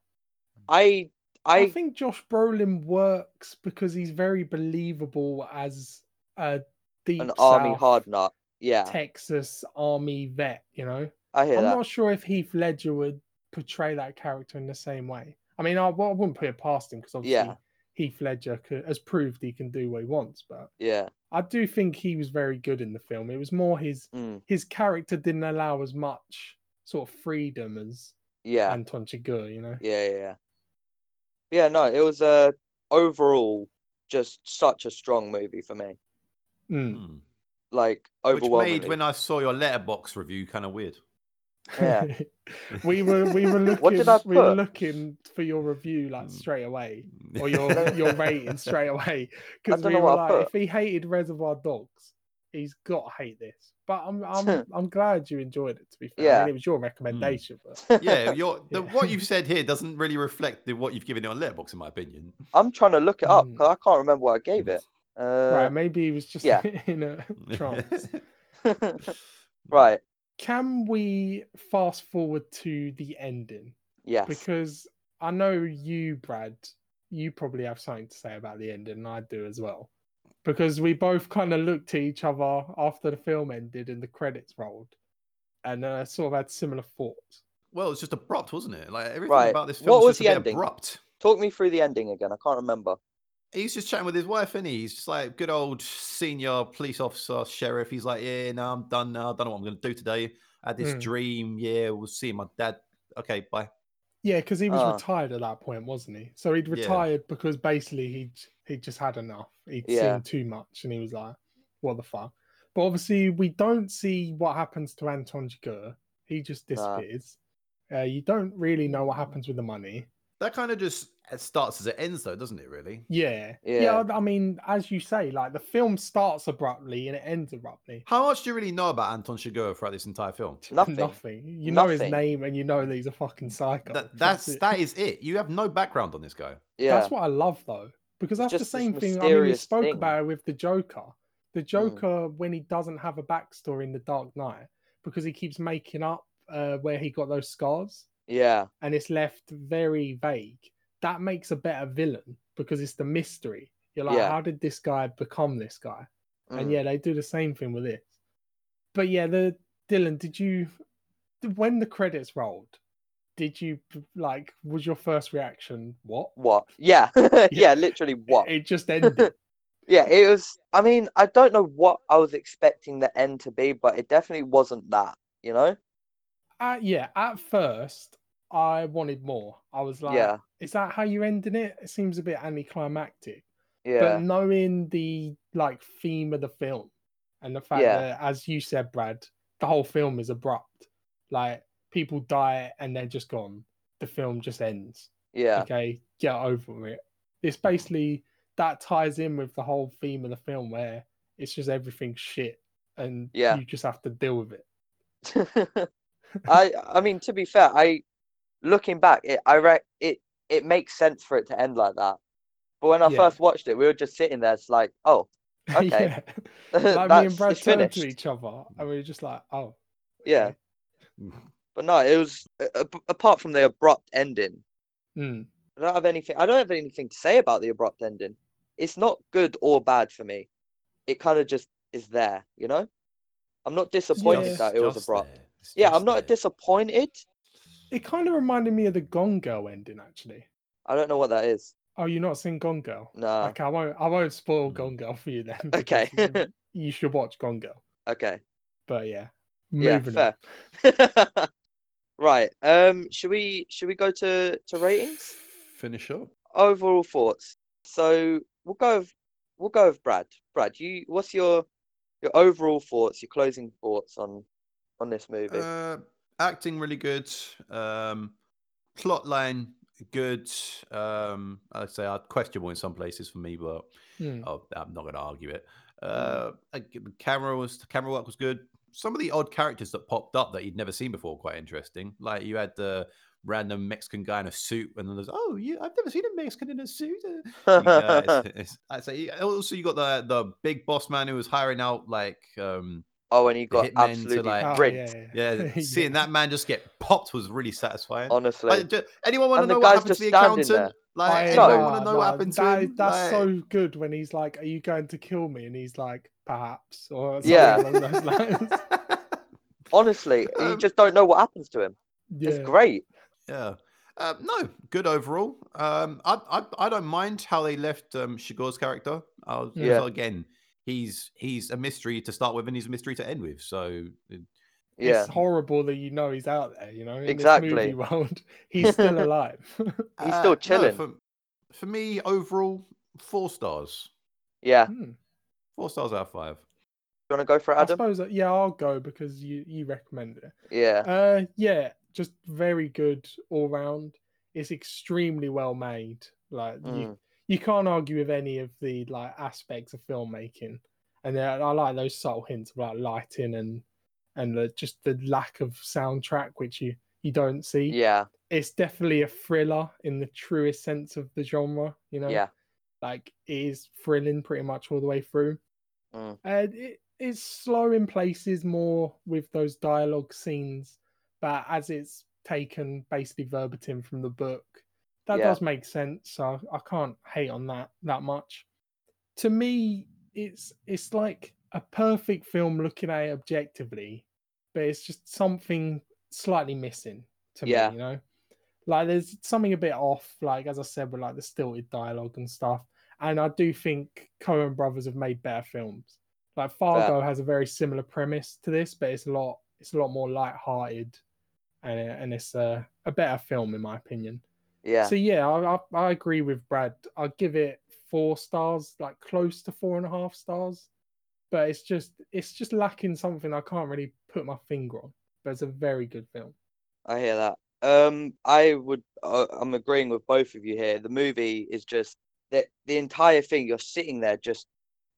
I I, I think Josh Brolin works because he's very believable as a deep an army hard nut. Yeah, Texas army vet. You know, I hear I'm that. not sure if Heath Ledger would portray that character in the same way. I mean, I, well, I wouldn't put it past him because obviously Yeah. Heath Ledger could, has proved he can do what he wants. But Yeah. I do think he was very good in the film. It was more his Mm. his character didn't allow as much sort of freedom as Yeah. Anton Chigurh, you know. Yeah, yeah, yeah. Yeah, no, it was uh, overall just such a strong movie for me. Mm. Hmm. Like Which made when I saw your Letterboxd review kind of weird. Yeah. *laughs* we were we were looking What did I we were looking for your review like Mm. straight away or your *laughs* your rating straight away because we were like if he hated Reservoir Dogs he's got to hate this. But I'm I'm *laughs* I'm glad you enjoyed it. To be fair, I Yeah. mean, it was your recommendation. But Yeah, you're, the, Yeah. what you've said here doesn't really reflect the, what you've given it on Letterboxd, in my opinion. I'm trying to look it up Mm. because I can't remember what I gave it. Uh, right, maybe he was just yeah. in a trance. right. Can we fast forward to the ending? Yes. Because I know you, Brad, you probably have something to say about the ending, and I do as well. Because we both kind of looked at each other after the film ended and the credits rolled, and uh, sort of had similar thoughts. well, it's just abrupt, wasn't it? Like everything Right. about this What film was was just the a bit ending? abrupt. Talk me through the ending again. I can't remember. He's just chatting with his wife, and he? he's just like good old senior police officer, sheriff. He's like, yeah, no, I'm done now. I don't know what I'm going to do today. I had this Mm. dream. Yeah, we'll see my dad. Okay, bye. Yeah, because he was Ah. retired at that point, wasn't he? So he'd Yeah. retired because basically he'd he'd just had enough. He'd Yeah. seen too much, and he was like, "What the fuck?" But obviously, we don't see what happens to Anton Chigurh. He just Nah. disappears. Uh, you don't really know what happens with the money. That kind of just it starts as it ends, though, doesn't it? Really? Yeah. Yeah. I mean, as you say, like the film starts abruptly and it ends abruptly. How much do you really know about Anton Chigurh throughout this entire film? *laughs* Nothing. Nothing. You know his name and you know that he's a fucking psycho. That, *laughs* that's it. that is it. You have no background on this guy. Yeah. That's what I love though, because that's the just this same thing. I mean, we spoke thing. Hmm. about it with the Joker. The Joker, when he doesn't have a backstory in the Dark Knight, because he keeps making up uh, where he got those scars, Yeah. and it's left very vague. That makes a better villain because it's the mystery. You're like, Yeah. how did this guy become this guy? And Mm. yeah, they do the same thing with this. But yeah, the Dylan, did you when the credits rolled? Did you like? Was your first reaction what? What? Yeah. *laughs* yeah. Literally what? It just ended. *laughs* Yeah. It was. I mean, I don't know what I was expecting the end to be, but it definitely wasn't that. You know? uh, yeah, at first I wanted more. I was like, Yeah. is that how you ending it? It seems a bit anticlimactic. Yeah. But knowing the like theme of the film and the fact Yeah. that, as you said, Brad, the whole film is abrupt. Like people die and they're just gone. The film just ends. yeah. Okay, get over it. It's basically that ties in with the whole theme of the film where it's just everything shit and Yeah. you just have to deal with it. *laughs* I. I mean, to be fair, I. Looking back, it. I re- it. It makes sense for it to end like that. But when I Yeah. first watched it, we were just sitting there. It's like, oh, *laughs* Okay. *laughs* Like me and Brad turned finished. to each other and we were just like, oh, Yeah. But no, it was a- a- apart from the abrupt ending. mm. I don't have anything. I don't have anything to say about the abrupt ending. It's not good or bad for me. It kind of just is there, you know. I'm not disappointed Yeah. that it was abrupt. Yeah, I'm not there. disappointed. It kind of reminded me of the Gone Girl ending actually. I don't know what that is. Oh, you're not seen Gone Girl? Nah. Okay, I won't. I won't spoil Mm. Gone Girl for you then. *laughs* Okay. you should watch Gone Girl. Okay. But yeah, Yeah, moving on. fair. *laughs* right. Um. Should we should we go to to ratings? Finish up. Overall thoughts. So we'll go. With, we'll go with Brad. Brad, you. What's your your overall thoughts? Your closing thoughts on on this movie? Uh, acting really good. Um, plot line good. Um, I'd say I'd questionable in some places for me, but Hmm. oh, I'm not going to argue it. Uh, the camera was the camera work was good. Some of the odd characters that popped up that you'd never seen before, quite interesting. Like you had the random Mexican guy in a suit, and then there's oh, you I've never seen a Mexican in a suit. Uh, uh, it's- *laughs* it's- I'd say also you got the the big boss man who was hiring out like um oh, and he got hitmen to, absolutely like- Oh, rinsed. yeah, yeah, *laughs* seeing that man just get popped was really satisfying. Honestly, Like, ju- anyone want to know what guy's happened to the standing accountant? Like, I- anyone No. want to know what nah, happened to that- him? That's Like- so good when he's like, "Are you going to kill me?" And he's like, "Perhaps," or something Yeah. along those lines. *laughs* honestly, you Um, just don't know what happens to him. yeah. It's great. Yeah. Uh, no, good overall. Um, I, I I don't mind how they left um Chigurh's character. I was, Yeah. Again, he's he's a mystery to start with, and he's a mystery to end with. So Yeah, It's horrible that you know he's out there. You know, in Exactly. this movie *laughs* world, he's still *laughs* alive. *laughs* He's uh, still no, chilling. for, for me, overall, four stars. yeah. Hmm. Four stars out of five. You want to go for it, I suppose, yeah, I'll go because you you recommended it. Yeah, Uh, yeah, just very good all round. It's extremely well made. Like Mm. you can't argue with any of the like aspects of filmmaking, and uh, I like those subtle hints about lighting and and the, just the lack of soundtrack, which you you don't see. Yeah, It's definitely a thriller in the truest sense of the genre. You know, yeah, like it is thrilling pretty much all the way through. Mm. And it is slow in places more with those dialogue scenes, but as it's taken basically verbatim from the book, that Yeah. does make sense. So I can't hate on that that much. To me, it's it's like a perfect film looking at it objectively, but it's just something slightly missing to Yeah. me, you know? Like there's something a bit off, like as I said, with like the stilted dialogue and stuff. And I do think Coen brothers have made better films. Like Fargo has a very similar premise to this, but it's a lot it's a lot more light-hearted and and it's a, a better film in my opinion. Yeah, So yeah, I, I I agree with Brad. I'll give it four stars, like close to four and a half stars. But it's just it's just lacking something I can't really put my finger on. But it's a very good film. I hear that. Um, I would. Uh, I'm agreeing with both of you here. The movie is just that the entire thing. You're sitting there just,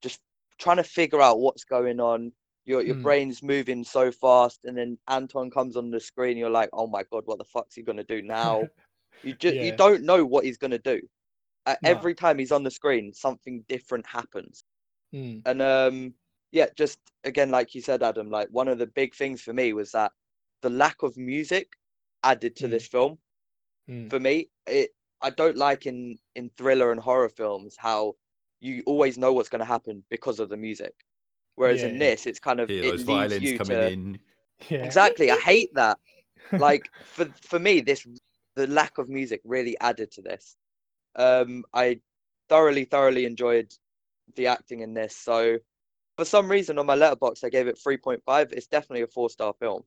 just trying to figure out what's going on. Your your Mm. brain's moving so fast, and then Anton comes on the screen. You're like, oh my god, what the fuck's he gonna do now? *laughs* You just you don't know what he's gonna do. Uh, No. Every time he's on the screen, something different happens. Mm, And um, yeah, just again, like you said, Adam, like one of the big things for me was that the lack of music added to Mm. this film. mm. For me, it I don't like in in thriller and horror films how you always know what's going to happen because of the music, whereas in Yeah. this, it's kind of Hear it leads you coming to in. Yeah. exactly. I hate that. *laughs* Like for for me, this the lack of music really added to this. Um, I thoroughly, thoroughly enjoyed the acting in this. So for some reason on my Letterboxd, I gave it 3.5. It's definitely a four star film.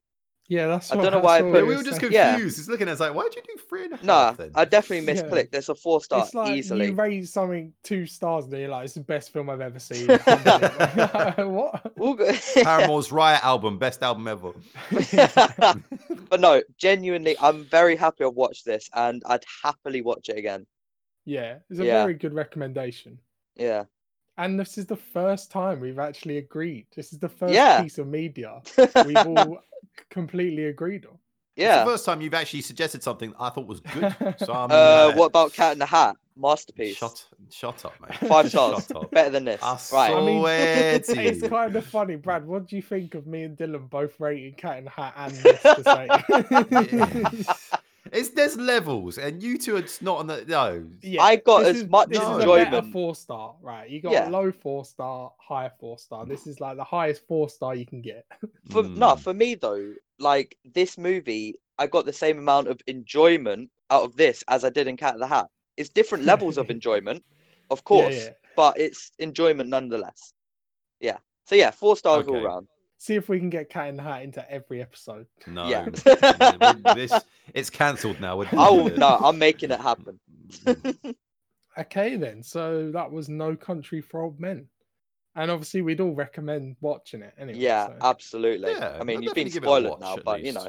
Yeah, that's I what don't know why I put- Yeah, we were just saying. Yeah. confused. He's looking at us like, why'd you do three and a half? Nah, then? I definitely Yeah. misclicked. There's a four star It's like easily. you rate something two stars and you're like, it's the best film I've ever seen. *laughs* *laughs* what? All good. *laughs* Paramore's Riot album, best album ever. but no, genuinely, I'm very happy I've watched this, and I'd happily watch it again. yeah, it's a Yeah. very good recommendation. Yeah, And this is the first time we've actually agreed. This is the first Yeah. piece of media we've all completely agreed on. It's yeah. the first time you've actually suggested something I thought was good. *laughs* So I mean, Uh, like, what about Cat in the Hat? Masterpiece. Shut, shut up, mate. Five *laughs* stars. Shut up. Better than this. I right. I mean, swear *laughs* it's you. kind of funny, Brad. What do you think of me and Dylan both rating Cat in the Hat and this the same? It's there's levels, and you two are just not on the no. yeah, I got this as is- much this is a enjoyment- four star, right? You got Yeah. low four star, high four star. This is like the highest four star you can get. *laughs* For no, Mm. for me though, like this movie, I got the same amount of enjoyment out of this as I did in Cat in the Hat. It's different levels of *laughs* enjoyment, of course, yeah. but it's enjoyment nonetheless. Yeah. So yeah, four stars all Okay. round. See if we can get Cat in the Hat into every episode. No, Yeah. *laughs* This *laughs* it's cancelled now. We're I will, done with no, I'm making it happen. *laughs* Okay, then. So that was No Country for Old Men, and obviously we'd all recommend watching it anyway. Yeah, so- absolutely. Yeah, I mean, I'll you've been definitely give it a spoiled now, at but you know,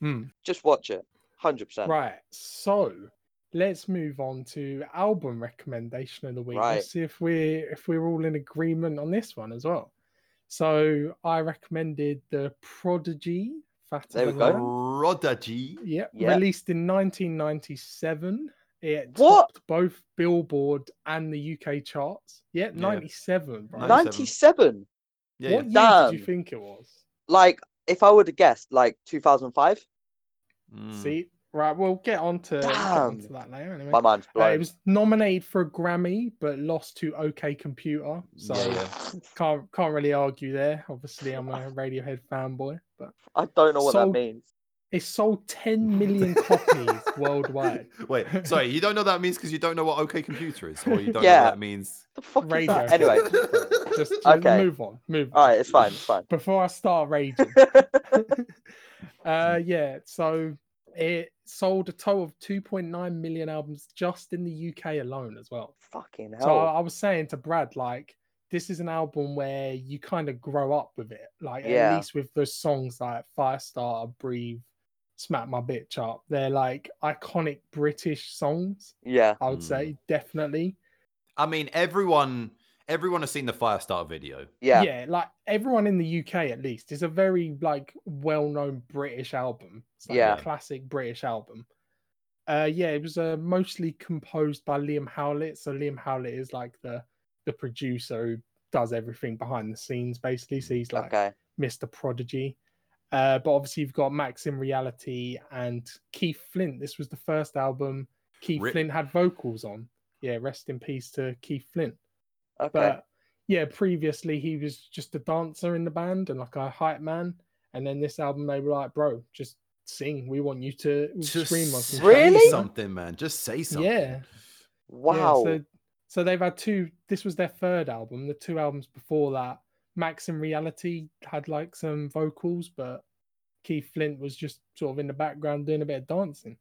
Hmm. just watch it. Hundred percent. Right. So let's move on to album recommendation of the week. Right. Let's see if we're if we're all in agreement on this one as well. So I recommended the Prodigy. Fat There we go. Prodigy. Yeah, Yeah. released in 1997. It What? topped both Billboard and the UK charts. Yeah, Yeah. 97, bro. Nice. Ninety-seven. Yeah, what yeah. year did you think it was? Like, if I would have guessed, like 2005, Mm. See, right, we'll get on to, get on to that later. Anyway. my mind's Uh, it was nominated for a Grammy, but lost to OK Computer. So Yeah, yeah. can't can't really argue there. Obviously, I'm a Radiohead fanboy, but I don't know what So- that means. it sold 10 million *laughs* copies worldwide. Wait, sorry, you don't know that means because you don't know what OK Computer is, or you don't know Yeah. what that means. The fuck is Radio. that? Anyway, *laughs* Just, just Okay. move on, move on. all right, it's fine, it's fine. Before I start raging. *laughs* uh, yeah, so it sold a total of 2.9 million albums just in the UK alone as well. Fucking So hell. I, I was saying to Brad, like, this is an album where you kind of grow up with it. Like, Yeah. at least with those songs like Firestarter, Breathe, Smack My Bitch Up. They're like iconic British songs, yeah, I would Mm. say, definitely. I mean, everyone everyone has seen the Firestarter video. Yeah. yeah, like everyone in the UK at least. It's a very like well-known British album. It's like Yeah. a classic British album. Uh, yeah, it was uh, mostly composed by Liam Howlett. So Liam Howlett is like the the producer who does everything behind the scenes, basically. So he's like Okay. Mr. Prodigy. Uh, but obviously you've got Maxim Reality and Keith Flint. This was the first album Keith Rip. Flint had vocals on. Yeah, rest in peace to Keith Flint. Okay. But yeah, previously he was just a dancer in the band and like a hype man. And then this album, they were like, "Bro, just sing. We want you to Just scream on say Really? something, man. Just say something. Yeah. wow. Yeah, so, so they've had two. This was their third album. The two albums before that, Maxim Reality had like some vocals, but Keith Flint was just sort of in the background doing a bit of dancing.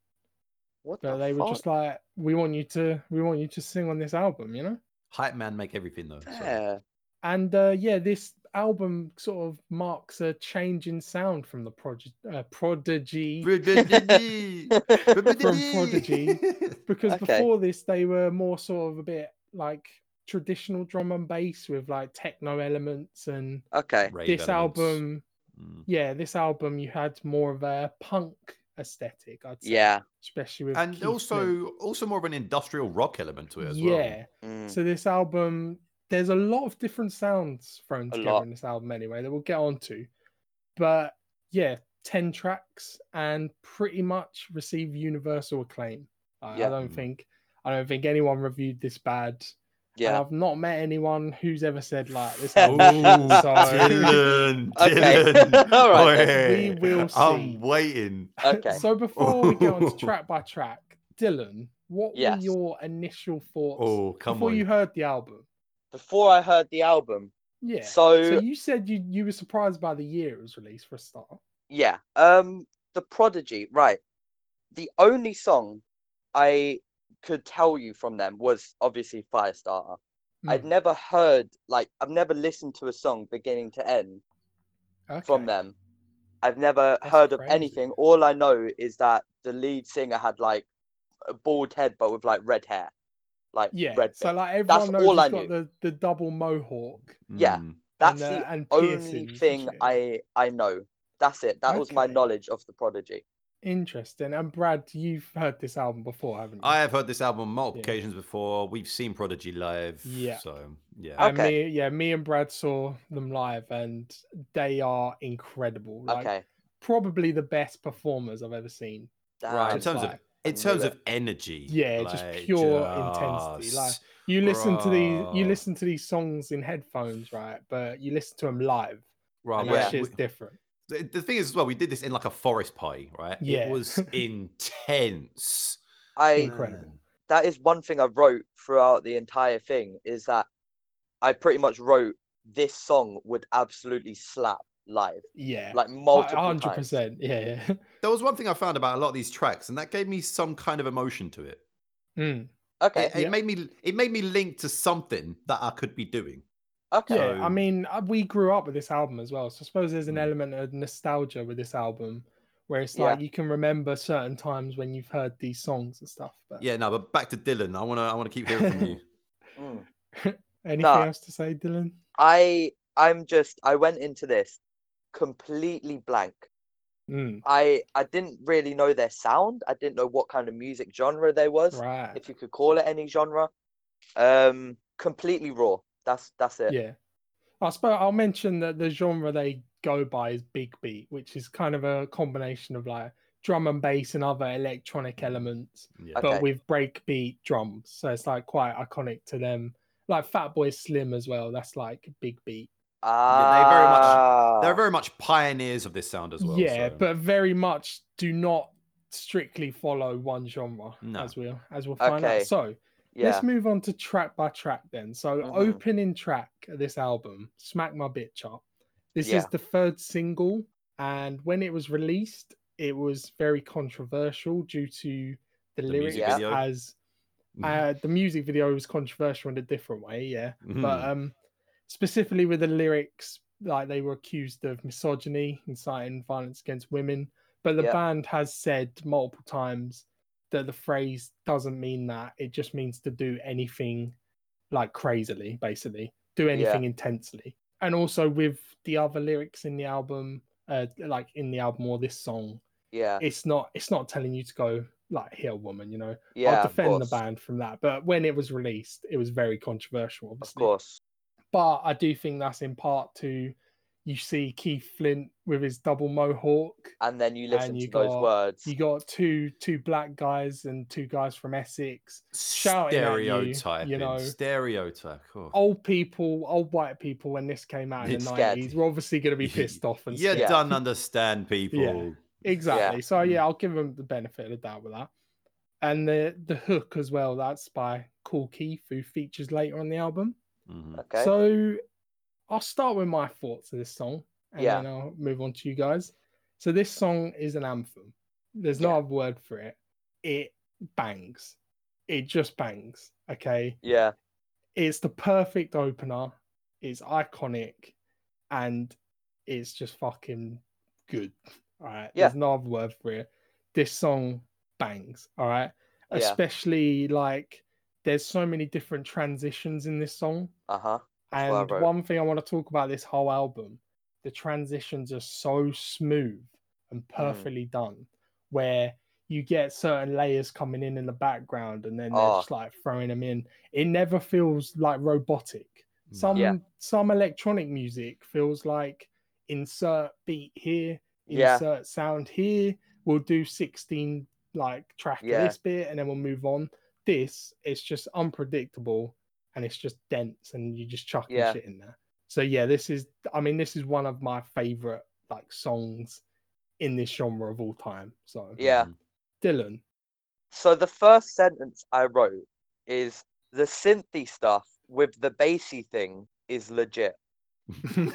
what But the they were just like, "We want you to, we want you to sing on this album," you know. Hype man make everything though. so. Yeah. And uh, yeah, this album sort of marks a change in sound from the Prod- uh, Prodigy. Prodigy. *laughs* From Prodigy. because Okay. before this they were more sort of a bit like traditional drum and bass with like techno elements and Okay. Rave this elements. album Mm. yeah this album you had more of a punk aesthetic i'd say Yeah. especially with and Keith also Flint. also more of an industrial rock element to it as well. yeah Mm. so this album there's a lot of different sounds thrown A together lot. in this album anyway that we'll get on to but yeah 10 tracks and pretty much receive universal acclaim I- Yeah. i don't Mm. think i don't think anyone reviewed this bad And Yeah. I've not met anyone who's ever said like this. *laughs* Ooh, album's so *laughs* Dylan, Okay. Dylan. *laughs* All right Oi. We will see. I'm waiting. Okay. So before we go on to track by track, Dylan, what Yes. were your initial thoughts Oh, come before on. you heard the album? Before I heard the album, Yeah. so, So you said you you were surprised by the year it was released for a start. yeah, um, the Prodigy, right? The only song I could tell you from them was obviously Firestarter. I'd Mm, never heard like I've never listened to a song beginning to end from them. I've never That's heard of anything. All I know is that the lead singer had like a bald head but with like red hair. Like Yeah. red So bit. like That's everyone knows all he's I got knew. the, the double mohawk. Yeah. Mm. That's and, uh, the and only thing. I I know. That's it. That was my knowledge of the Prodigy. Interesting. And Brad, you've heard this album before, haven't you? I have heard this album on multiple Yeah. occasions before. We've seen Prodigy live. Yeah. So, yeah. And Okay. me, yeah, me and Brad saw them live, and they are incredible. Like, okay. probably the best performers I've ever seen. Right. In Damn. Just terms of in terms of energy. Yeah, just pure intensity, like, You listen to these, you listen to these songs in headphones, right? But you listen to them live, Right, and we- that Yeah. shit's different. The, the thing is as well, we did this in like a forest pie right? Yeah. It was *laughs* intense. I Incredible. that is one thing I wrote throughout the entire thing is that I pretty much wrote this song would absolutely slap live, Yeah, like multiple hundred times. percent. Yeah, yeah. *laughs* There was one thing I found about a lot of these tracks, and that gave me some kind of emotion to it. Mm. Okay, It, it Yeah. made me it made me link to something that I could be doing. Okay, Yeah, I mean, uh, we grew up with this album as well, so I suppose there's an Mm. element of nostalgia with this album, where it's Yeah. like you can remember certain times when you've heard these songs and stuff. But Yeah, no, but back to Dylan. I wanna I wanna keep hearing from you. *laughs* *laughs* Mm. *laughs* anything Nah. else to say, Dylan? I I'm just I went into this completely blank. Mm, I I didn't really know their sound. I didn't know what kind of music genre they was, right. if you could call it any genre. Um, completely raw. That's that's it. Yeah. I suppose I'll mention that the genre they go by is big beat, which is kind of a combination of like drum and bass and other electronic elements, Yeah. Okay. but with breakbeat drums. So it's like quite iconic to them. Like Fatboy Slim as well. That's like big beat. Ah, they very much- They're very much pioneers of this sound as well. yeah, so- but very much do not strictly follow one genre No. as we'll as we'll find Okay. out. So yeah. Let's move on to track by track then. So, Mhm. opening track of this album, Smack My Bitch Up. This Yeah. is the third single, and when it was released, it was very controversial due to the, The lyrics as Mhm. uh, the music video was controversial in a different way, yeah. But Mhm. um, specifically with the lyrics, like they were accused of misogyny, inciting violence against women. But the Yeah. band has said multiple times that the phrase doesn't mean that. It just means to do anything like crazily, basically. Do anything intensely. And also with the other lyrics in the album, uh, like in the album or this song, Yeah, it's not it's not telling you to go like a woman, you know. yeah, I'll defend the band from that. But when it was released, it was very controversial, Of course. But I do think that's in part to you see Keith Flint with his double mohawk. And then you listen And you to those got- words. You got two two black guys and two guys from Essex. shouting at you, Stereotyping. you know. Stereotype. Oh. Old people, old white people, when this came out in It's the scared. nineties, were obviously going to be *laughs* pissed off and You scared. Yeah. don't understand people. Yeah, Exactly. So Mm. yeah, I'll give them the benefit of the doubt with that. And the the hook as well. That's by Kool Keith, who features later on the album. Mhm. Okay. So I'll start with my thoughts of this song, and Yeah. then I'll move on to you guys. So this song is an anthem. There's no Yeah. other word for it. It bangs. It just bangs. Okay. yeah, It's the perfect opener. It's iconic, and it's just fucking good. All right. Yeah. There's no other word for it. This song bangs. All right. Yeah. Especially like there's so many different transitions in this song. uh huh. That's what I And wrote. one thing I want to talk about this whole album, the transitions are so smooth and Mm. perfectly done, where you get certain layers coming in in the background and then they're Oh. just like throwing them in. It never feels like robotic. Some Yeah. some electronic music feels like insert beat here, Yeah. insert sound here. We'll do 16 like track of Yeah. this bit and then we'll move on. This it's just unpredictable and it's just dense and you just chucking Yeah. shit in there. So yeah, this is I mean this is one of my favorite like songs in this genre of all time. So Yeah. Dylan. So the first sentence I wrote is the synthy stuff with the bassy thing is legit.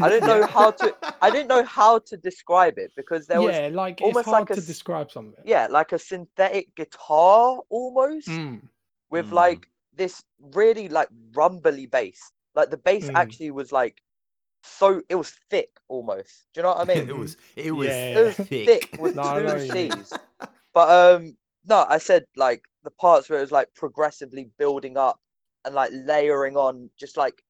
I didn't know how to I didn't know how to describe it because there was yeah, like it's almost hard like a to describe something. yeah, like a synthetic guitar almost Mm, with Mm. like this really like rumbly bass. Like the bass Mm. actually was like so it was thick almost. Do you know what I *laughs* mean? it was it was Yeah. It was thick. thick with *laughs* No, I know two what you mean. C's. But um no, I said like the parts where it was like progressively building up and like layering on just like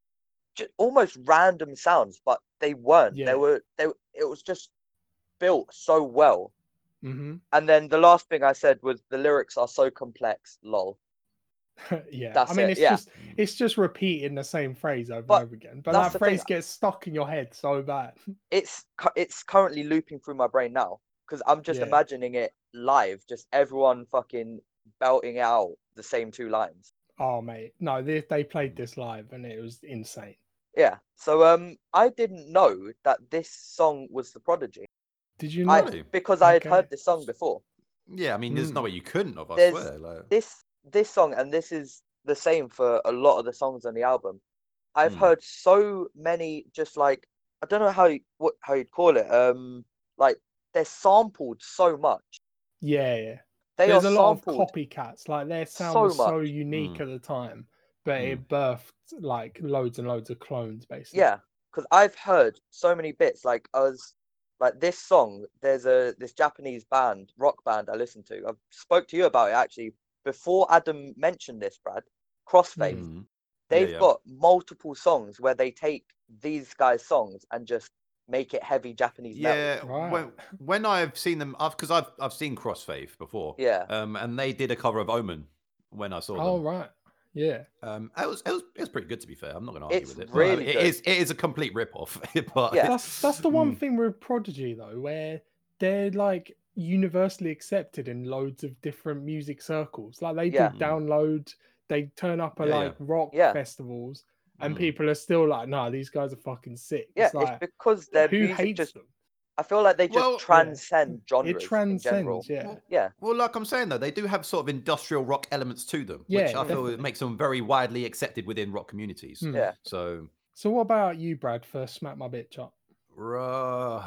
just almost random sounds, but they weren't. Yeah. They were they it was just built so well. hmm And then the last thing I said was the lyrics are so complex, lol. *laughs* yeah, That's I mean it, it's yeah. just it's just repeating the same phrase over But and over again. But that the thing. phrase gets stuck in your head so bad. *laughs* It's it's currently looping through my brain now because I'm just Yeah. imagining it live, just everyone fucking belting out the same two lines. Oh mate, no, they they played this live and it was insane. Yeah. So um, I didn't know that this song was the Prodigy. Did you know? Really? because I had heard this song before. Yeah, I mean, there's no Mm. way you couldn't have. I There's- swear. Like, This this song, and this is the same for a lot of the songs on the album. I've Hmm. heard so many, just like I don't know how you, what how you'd call it. Um, like they're sampled so much. Yeah, yeah. They There's are a lot of copycats. Like their sound so was so unique Mm. at the time, but it birthed like loads and loads of clones, basically. Yeah, because I've heard so many bits. Like I was like this song. There's a this Japanese band, rock band I listen to. I've spoke to you about it actually before Adam mentioned this, Brad. Crossfaith, mm-hmm. they've yeah. got multiple songs where they take these guys' songs and just make it heavy Japanese metal. Yeah, Right. when, when I've seen them, I've because I've I've seen Crossfaith before. Yeah. Um, and they did a cover of Omen when I saw it. Oh them. right. Yeah. Um, it was it was it was pretty good to be fair. I'm not going to argue It's with it. but, I mean, really it good. is it is a complete rip off. *laughs* but Yeah. That's that's the one Mm. thing with Prodigy though, where they're like universally accepted in loads of different music circles. Like they Yeah. do download, they turn up at Yeah, yeah. like rock Yeah. festivals, and Mm. people are still like, "No, these guys are fucking sick." Yeah, it's like, it's because their who music hates just them? I feel like they just Well- Yeah. transcend genres It in general. transcends, yeah. Well, Yeah. Well, like I'm saying though, they do have sort of industrial rock elements to them, which Yeah, I feel definitely. it makes them very widely accepted within rock communities. Hmm. Yeah. So, So what about you, Brad? For smack my bitch up. right,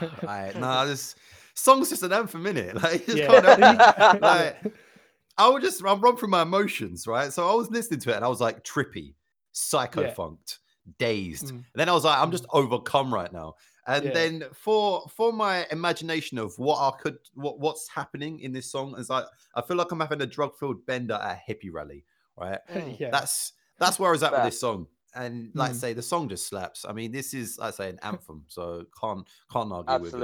*laughs* right. nah, this song's just an anthem, innit? *laughs* Like, you Yeah. can't it. *laughs* Like, I would just I'll run through my emotions, right? So I was listening to it and I was like trippy, psycho Yeah. funked, dazed. Mm. And then I was like, I'm just overcome right now. And Yeah. then for for my imagination of what I could what what's happening in this song is like I feel like I'm having a drug filled bender at a hippie rally, right? *laughs* yeah. That's That's where I was at with this song. And like I Mm. say, the song just slaps. I mean, this is, like I say, an anthem, so can't can't argue with it.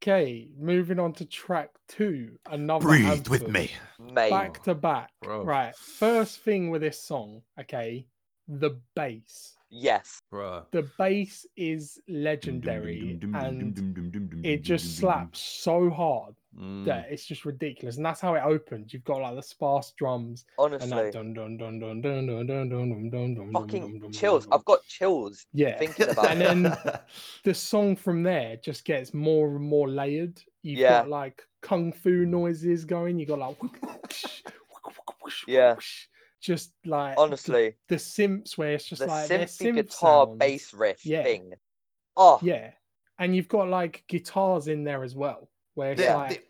Absolutely, Okay, moving on to track two. Another Breathe with me. mate. Back to back. Bro. Right. First thing with this song, okay, the bass. Yes, Bruh. The bass is legendary and it just slaps so hard Mm. that it's just ridiculous. And that's how it opens. You've got like the sparse drums and honestly, that dun dun dun dun dun dun dun dun dun dun dun fucking chills. I've got chills Yeah. thinking about And then the song from there just gets more and more layered. You've Yeah. got like kung fu noises going. You got like Yeah. just like Honestly, the, synths where it's just the like their synthy synth guitar sounds. bass riff Yeah. thing. Oh, Yeah, and you've got like guitars in there as well, where it's Yeah, like the-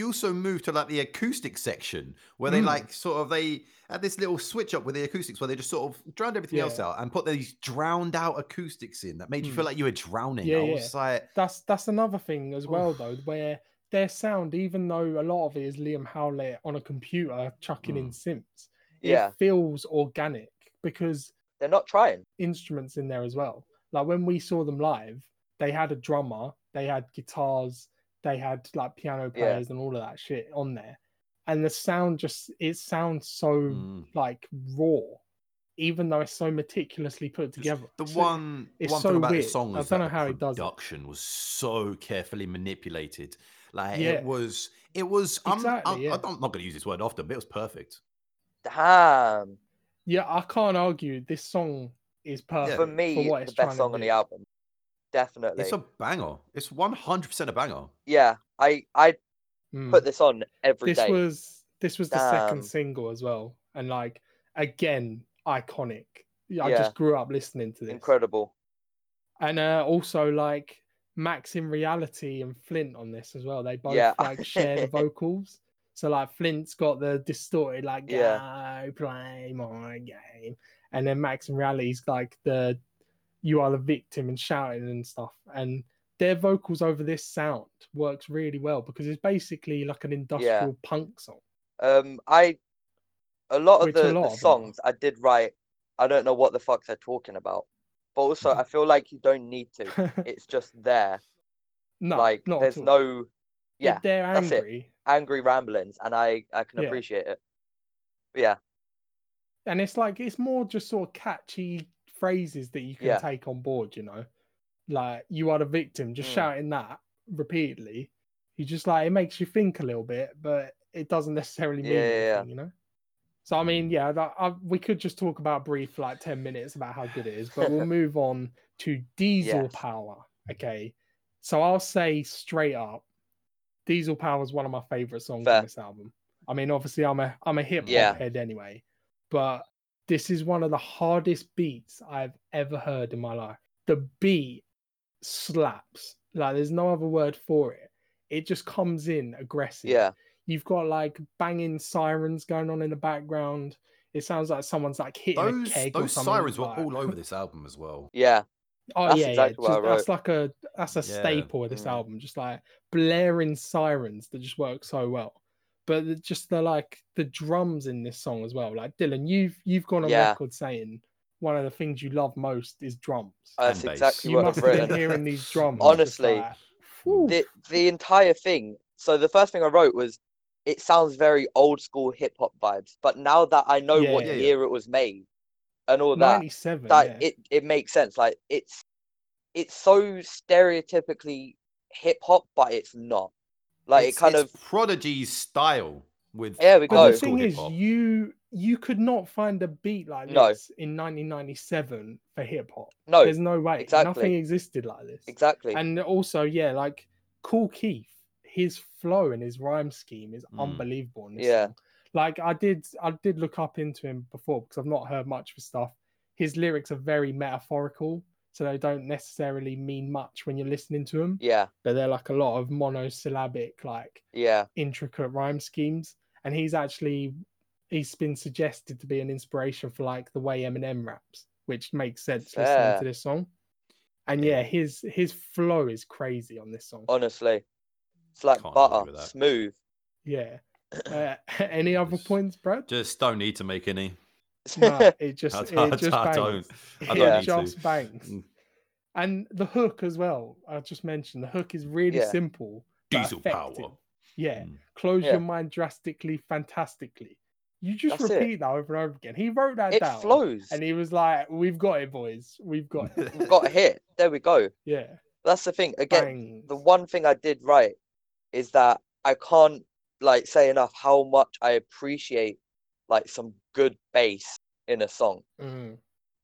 you also move to like the acoustic section where they Mm. like sort of they had this little switch up with the acoustics where they just sort of drowned everything else out and put these drowned out acoustics in that made you feel Mm. like you were drowning. Yeah, I yeah. like, that's that's another thing as well though, where their sound, even though a lot of it is Liam Howlett on a computer chucking in Mm. synths, Yeah. it feels organic because they're not trying. instruments in there as well. Like when we saw them live, they had a drummer, they had guitars, they had like piano Yeah. players and all of that shit on there. And the sound just it sounds so mm. like raw, even though it's so meticulously put together. The So one, the it's one so thing about weird. this song I don't know how it does it. production was so carefully manipulated. Like Yeah. it was, it was. I'm, I'm, yeah. I'm not going to use this word often, but it was perfect. Damn. Yeah, I can't argue. This song is perfect For me, what the it's trying best song on the album. Definitely. It's a banger. It's 100 percent a banger. Yeah, I I Mm. put this on every this day. was this was the Damn. second single as well, and like again iconic. I Yeah. just grew up listening to this, Incredible. and uh, also like Maxim Reality and Flint on this as well. They both Yeah. like share the *laughs* vocals. So like Flint's got the distorted like Yeah. go play my game, and then Maxim Reality's like the you are the victim and shouting and stuff. And their vocals over this sound works really well because it's basically like an industrial punk song. Um, I a lot of the, lot the of songs I did write. I don't know what the fuck they're talking about, but also I feel like you don't need to. *laughs* It's just there. no, like there's no If yeah they're that's it. angry, angry ramblings, and I I can Yeah. appreciate it. But yeah, and it's like it's more just sort of catchy phrases that you can Yeah. take on board. You know, like you are the victim, just Mm. shouting that repeatedly. You just like it makes you think a little bit, but it doesn't necessarily mean Yeah, anything. You know. So I mean, yeah, that, I, we could just talk about brief like ten minutes about how good it is, but we'll *laughs* move on to Diesel Yes. Power. Okay, so I'll say straight up, Diesel Power is one of my favorite songs Fair. on this album. I mean, obviously, I'm a I'm a hip hop Yeah. head anyway, but this is one of the hardest beats I've ever heard in my life. The beat slaps like there's no other word for it. It just comes in aggressive. yeah, You've got like banging sirens going on in the background. It sounds like someone's like hitting a Those keg or those something. sirens were like- all over this album as well. *laughs* yeah, Oh That's yeah, exactly yeah. Just, that's like a that's a Yeah. staple of this Mm. album. Just like blaring sirens that just work so well. But just the like the drums in this song as well. Like Dylan, you've you've gone on Yeah. record saying one of the things you love most is drums. Oh, that's bass. exactly you what must I've have been hearing these drums. Honestly, like, the the entire thing. So the first thing I wrote was, it sounds very old school hip hop vibes. But now that I know what Yeah, yeah. year it was made, and all that, 97. that yeah. it it makes sense. Like it's it's so stereotypically hip hop, but it's not. Like It's- it kind it's of Prodigy's style with There we go. the thing is, hip-hop. you you could not find a beat like No. this in 1997 for hip hop. no There's no way. exactly. Nothing existed like this. exactly. And also, yeah, like Kool Keith, his flow and his rhyme scheme is Mm. unbelievable. In this Yeah. song. Like I did, I did look up into him before because I've not heard much for stuff. His lyrics are very metaphorical, so they don't necessarily mean much when you're listening to them. yeah, But they're like a lot of monosyllabic, like yeah, intricate rhyme schemes. And he's actually he's been suggested to be an inspiration for like the way Eminem raps, which makes sense listening to this song. And yeah, his his flow is crazy on this song. honestly, it's like Can't butter, smooth. Yeah. *coughs* Uh, *laughs* any other Just- points, Brad? just don't need to make any. No, *laughs* it just I it don't- just I bangs. don't- I don't It need to. just bangs. Mm. And the hook as well. I just mentioned the hook is really Yeah. simple. but Diesel power. Yeah. Mm. Close Yeah. your mind drastically, fantastically. You just That's it. repeat that over and over again. He wrote that It down. flows. And he was like, We've got it, boys. We've got it. We've got a hit. There we go. *laughs* Yeah. That's the thing. Again, Bangs. the one thing I did right is that I can't like say enough how much I appreciate like some good bass in a song mm-hmm.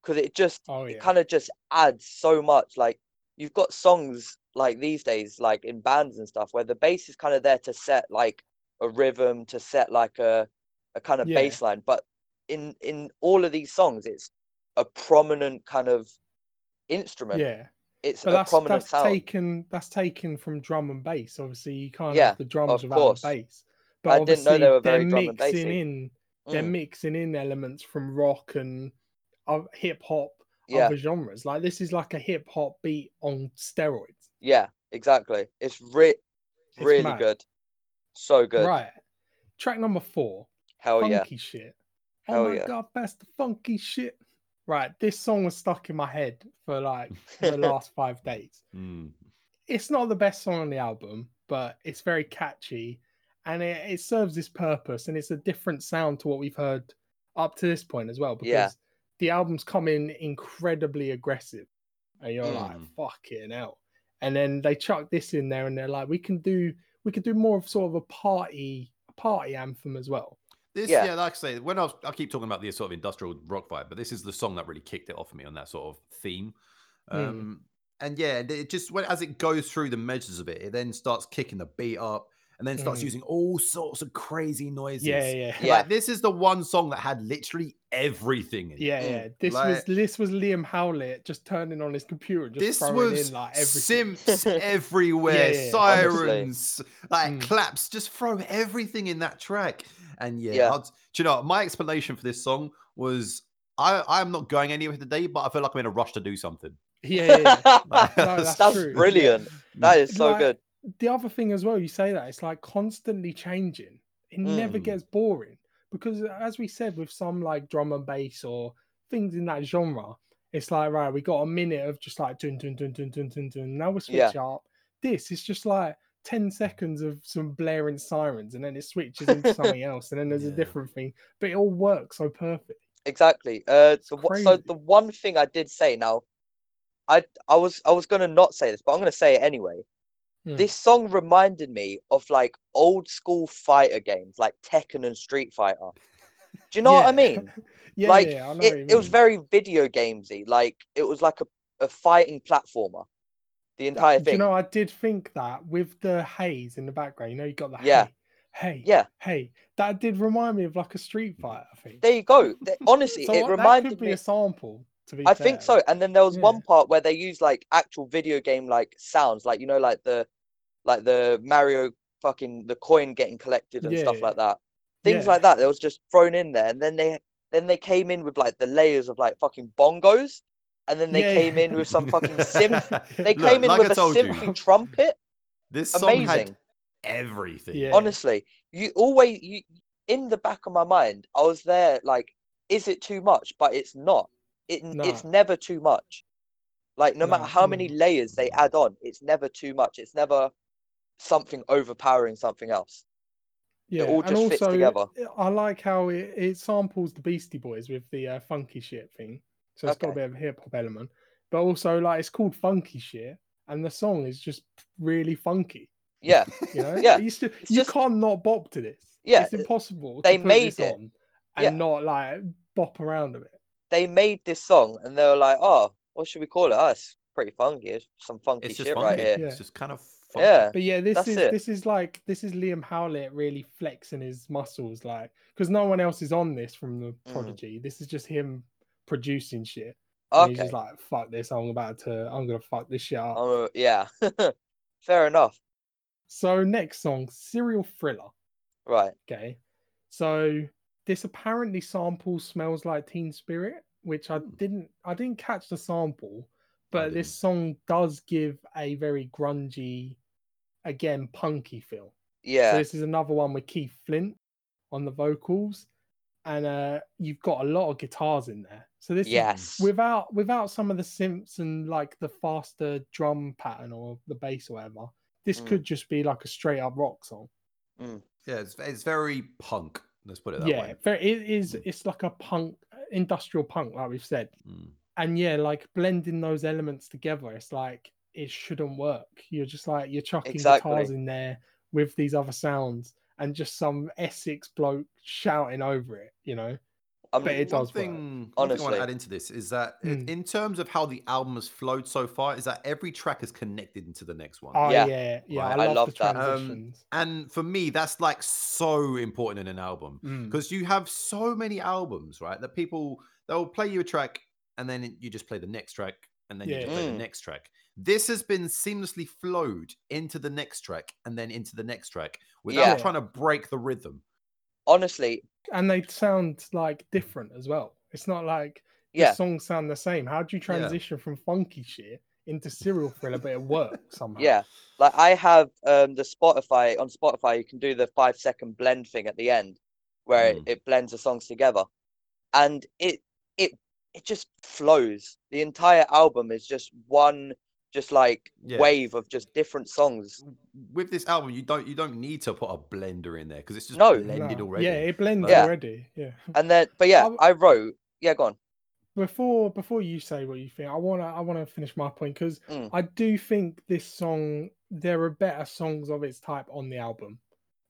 because it just Oh it kind of just adds so much. Like you've got songs like these days, like in bands and stuff, where the bass is kind of there to set like a rhythm, to set like a a kind of Yeah. bass line. But in in all of these songs, it's a prominent kind of instrument. Yeah. It's But a that's prominent that's sound. taken that's taken from drum and bass. Obviously, you can't Yeah, have the drums without the bass. But I didn't know obviously, they were they're very drum and bassy. in they're Mm, mixing in elements from rock and uh, hip hop, yeah, other genres. Like this is like a hip hop beat on steroids. yeah, exactly. It's re- It's really mad. good. So good. Right. Track number four, Hell funky yeah. shit. Hell oh my yeah. god, that's the funky shit. Right, this song was stuck in my head for like the *laughs* last five days. Mm. It's not the best song on the album, but it's very catchy and it, it serves this purpose and it's a different sound to what we've heard up to this point as well because Yeah. the album's come in incredibly aggressive and you're like Mm. fucking hell and then they chuck this in there and they're like we can do we can do more of sort of a party a party anthem as well This, Yeah. yeah. like I say, when I, was, I keep talking about the sort of industrial rock vibe, but this is the song that really kicked it off for me on that sort of theme. Mm. Um, And yeah, it just when as it goes through the measures of it, it then starts kicking the beat up, and then starts Mm. using all sorts of crazy noises. yeah yeah Yeah. Like this is the one song that had literally everything in it. yeah yeah this Like- was this was liam howlett just turning on his computer just This throwing was in like everything synths *laughs* everywhere, Yeah, yeah, sirens, like Mm. claps. Just throw everything in that track. And yeah, Yeah. Do you know my explanation for this song was I I'm not going anywhere today, but I feel like I'm in a rush to do something. yeah, yeah, yeah. *laughs* No, that's *laughs* That's brilliant. That is so Like, good. The other thing as well, you say that it's like constantly changing. It never Mm. gets boring because, as we said, with some like drum and bass or things in that genre, it's like right, we got a minute of just like dun dun dun dun dun dun dun. Now we switch Yeah. up. This is just like ten seconds of some blaring sirens, and then it switches into something *laughs* else, and then there's a different thing. But it all works so perfect. Exactly. Uh, so, what, so the one thing I did say now, I I was I was gonna not say this, but I'm gonna say it anyway. Hmm. This song reminded me of like old school fighter games, like Tekken and Street Fighter. Do you know what I mean? *laughs* Yeah, like yeah, I know what it, it was very video gamesy. Like it was like a, a fighting platformer. The entire Do thing. you know, I did think that with the haze in the background, you know, you got the Yeah. hey, hey, Yeah. hey. That did remind me of like a Street Fighter, I think. There you go. *laughs* Honestly, so it that could reminded be me. a sample. To be I think so. And then there was Yeah. one part where they used like actual video game like sounds, like you know, like the like the Mario fucking the coin getting collected and Yeah, stuff yeah. like that. Things Yeah. like that. That was just thrown in there, and then they then they came in with like the layers of like fucking bongos, and then they Yeah, came yeah. in with some fucking synth. *laughs* They Look, came in like with I a told you, trumpet. this song had Amazing. everything. Yeah. Honestly, you always you in the back of my mind, I was there like, is it too much? But it's not. It it's never too much. Like no matter Nah, how many mm. layers they add on, it's never too much. It's never something overpowering something else. yeah, all and just fits also together. I like how it, it samples the Beastie Boys with the uh, funky shit thing. So it's got a bit of a hip hop element, but also like it's called funky shit, and the song is just really funky. Yeah, You know, *laughs* Yeah, you, still, you just- can't not bop to this. Yeah, it's impossible. they to put made this it. on and Yeah. not like bop around a bit. they made this song and they were like, oh, what should we call it? Oh, it's pretty funky. It's some funky It's shit funky. right here. Yeah. It's just kind of funky. Yeah, But yeah, this is it. this is like this is Liam Howlett really flexing his muscles, like because no one else is on this from the Mm. Prodigy. This is just him producing shit. And He's okay. just like, fuck this, I'm about to, I'm gonna fuck this shit up. Um, yeah, *laughs* fair enough. So next song, Serial Thriller. Right. Okay, so this apparently sample "Smells Like Teen Spirit," which I Hmm. didn't, I didn't catch the sample, but this song does give a very grungy, again punky feel. Yeah. So Yeah. this is another one with Keith Flint on the vocals. and uh, you've got a lot of guitars in there. So this is Yes. without without some of the synths and like the faster drum pattern or the bass or whatever. This Mm. could just be like a straight up rock song. Yeah, it's, it's very punk. Let's put it that yeah, way. very, it is. Mm. It's like a punk, industrial punk, like we've said. Mm. And yeah, like blending those elements together, it's like it shouldn't work. You're just like you're chucking Exactly. guitars in there with these other sounds and just some Essex bloke shouting over it. You know, I mean, But it one does work. thing, one thing I want to add into this is that Mm. in terms of how the album has flowed so far, is that every track is connected into the next one. oh Yeah. yeah, yeah, Right, I, I love, love the that. Um, transitions. And for me, that's like so important in an album Mm. because you have so many albums, right? That people they'll play you a track and then you just play the next track and then you just play Mm. the next track. This has been seamlessly flowed into the next track and then into the next track without Yeah. trying to break the rhythm. honestly, and they sound like different as well. It's not like the yeah, songs sound the same. How do you transition from funky shit into Serial Thrilla, but it *laughs* works somehow? yeah. Like I have um the Spotify on Spotify, you can do the five second blend thing at the end, where Mm. it, it blends the songs together, and it it it just flows. The entire album is just one, just like Yeah. wave of just different songs. With this album, you don't you don't need to put a blender in there because it's just No. blended No. already. Yeah, it blends Yeah. already. Yeah. And then, but yeah, I wrote. Yeah, go on. Before before you say what you think, I wanna I wanna finish my point because Mm. I do think this song there are better songs of its type on the album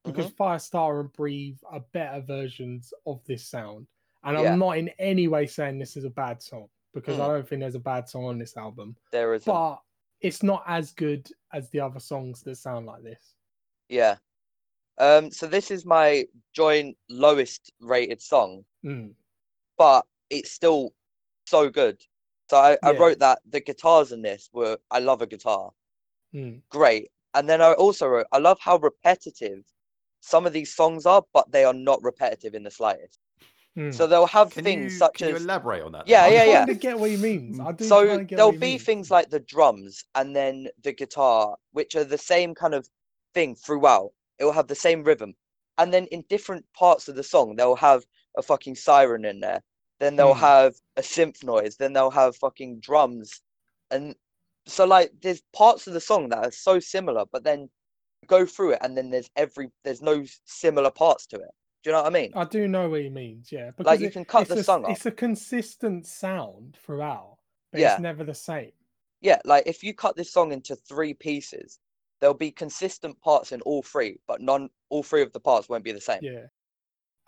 because Mm-hmm. Firestar and Breathe are better versions of this sound. And Yeah. I'm not in any way saying this is a bad song because I Mm. don't think there's a bad song on this album. There is. But it's not as good as the other songs that sound like this. Yeah. Um. So this is my joint lowest rated song, Mm. but it's still so good. So I, I wrote that the guitars in this were. I love a guitar. Mm. Great. And then I also wrote. I love how repetitive some of these songs are, but they are not repetitive in the slightest. Mm. So they'll have Can things you, such can you as elaborate on that? Yeah, I yeah, yeah. kind of get what he means. I do so get there'll be means. things like the drums and then the guitar which are the same kind of thing throughout it will have the same rhythm and then in different parts of the song they'll have a fucking siren in there then they'll Hmm. have a synth noise then they'll have fucking drums and so like there's parts of the song that are so similar but then go through it and then there's every there's no similar parts to it do you know what i mean I do know what he means. Yeah, because like you it- can cut the a, song off It's a consistent sound throughout, but Yeah. it's never the same. yeah, like if you cut this song into three pieces, there'll be consistent parts in all three, but none, all three of the parts won't be the same. Yeah,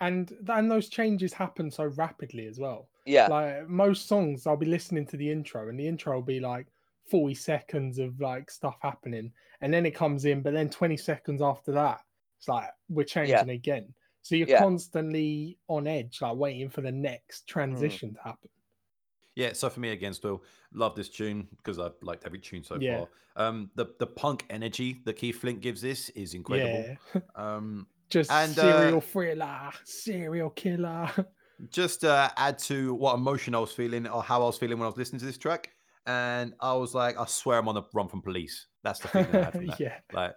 and and those changes happen so rapidly as well. Yeah, Like most songs, I'll be listening to the intro, and the intro will be like forty seconds of like stuff happening, and then it comes in, but then twenty seconds after that, it's like we're changing again. So you're Yeah. constantly on edge, like waiting for the next Mm. transition to happen. Yeah, so for me again, still love this tune because I've liked every tune so Yeah. far. Um, the the punk energy that Keith Flint gives this is incredible. Yeah, *laughs* Um, just And, serial uh, thriller, serial killer. *laughs* just uh, add to what emotion I was feeling or how I was feeling when I was listening to this track, and I was like, I swear I'm on the run from police. That's the feeling I had from *laughs* that. yeah, Like,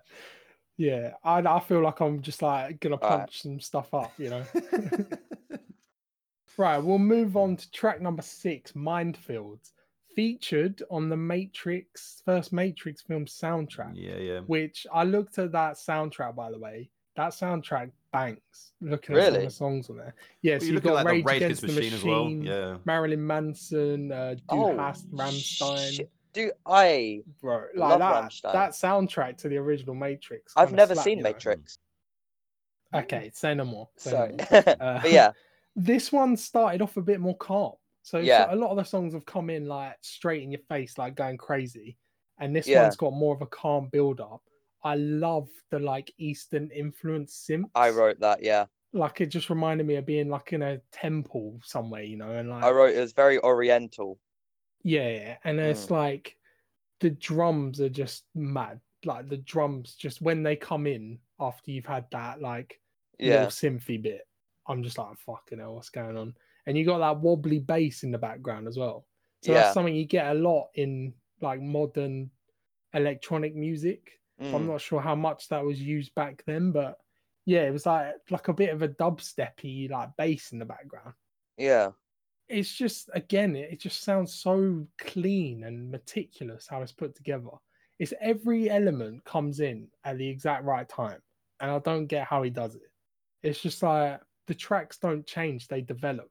yeah. I I feel like I'm just like gonna Alright. punch some stuff up, you know. *laughs* *laughs* right, we'll move on to track number six, Mindfields, featured on the Matrix first Matrix film soundtrack. yeah, yeah. Which I looked at that soundtrack by the way. That soundtrack bangs. Looking at some of Really? the songs on there. Yeah, Well, so you're you've got at Rage, the Rage Against the Machine, as well. Yeah. Marilyn Manson, uh, Du Oh, Hast, Rammstein. shit. Dude, I Bro, Love like that, Rammstein. that soundtrack to the original Matrix. I've never slap, seen know? Matrix. Okay, say no more. say no more. *laughs* Uh, yeah, *laughs* this one started off a bit more calm. So, so Yeah. a lot of the songs have come in like straight in your face, like going crazy. And this Yeah. one's got more of a calm build up. I love the like Eastern influence synths. I wrote that. Yeah, like it just reminded me of being like in a temple somewhere, you know, and like I wrote it was very oriental. Yeah, yeah. And it's Mm. like the drums are just mad. Like the drums, just when they come in after you've had that like Yeah, little synthy bit, I'm just like, fucking hell, what's going on? And you got that wobbly bass in the background as well. So Yeah. that's something you get a lot in like modern electronic music. I'm Mm. not sure how much that was used back then, but yeah, it was like like a bit of a dubsteppy like bass in the background. Yeah. It's just again, it, it just sounds so clean and meticulous how it's put together. It's every element comes in at the exact right time, and I don't get how he does it. It's just like the tracks don't change; they develop.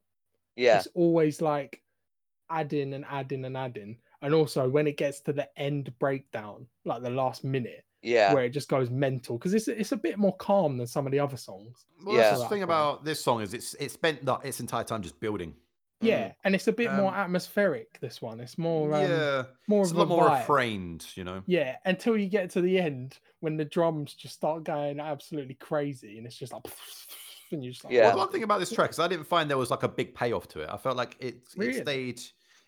Yeah. It's always like adding and adding and adding. And also when it gets to the end breakdown, like the last minute, Yeah. where it just goes mental because it's it's a bit more calm than some of the other songs. Well, Yeah. that's the thing about this song is it's it's spent the, its entire time just building. Yeah, and it's a bit more Um, atmospheric. This one, it's more um, yeah, more it's of a lot more vibe. refrained, you know. Yeah, until you get to the end when the drums just start going absolutely crazy, and it's just like, *laughs* and you just like, Yeah. Well, one thing about this track is I didn't find there was like a big payoff to it. I felt like it, Really? it stayed.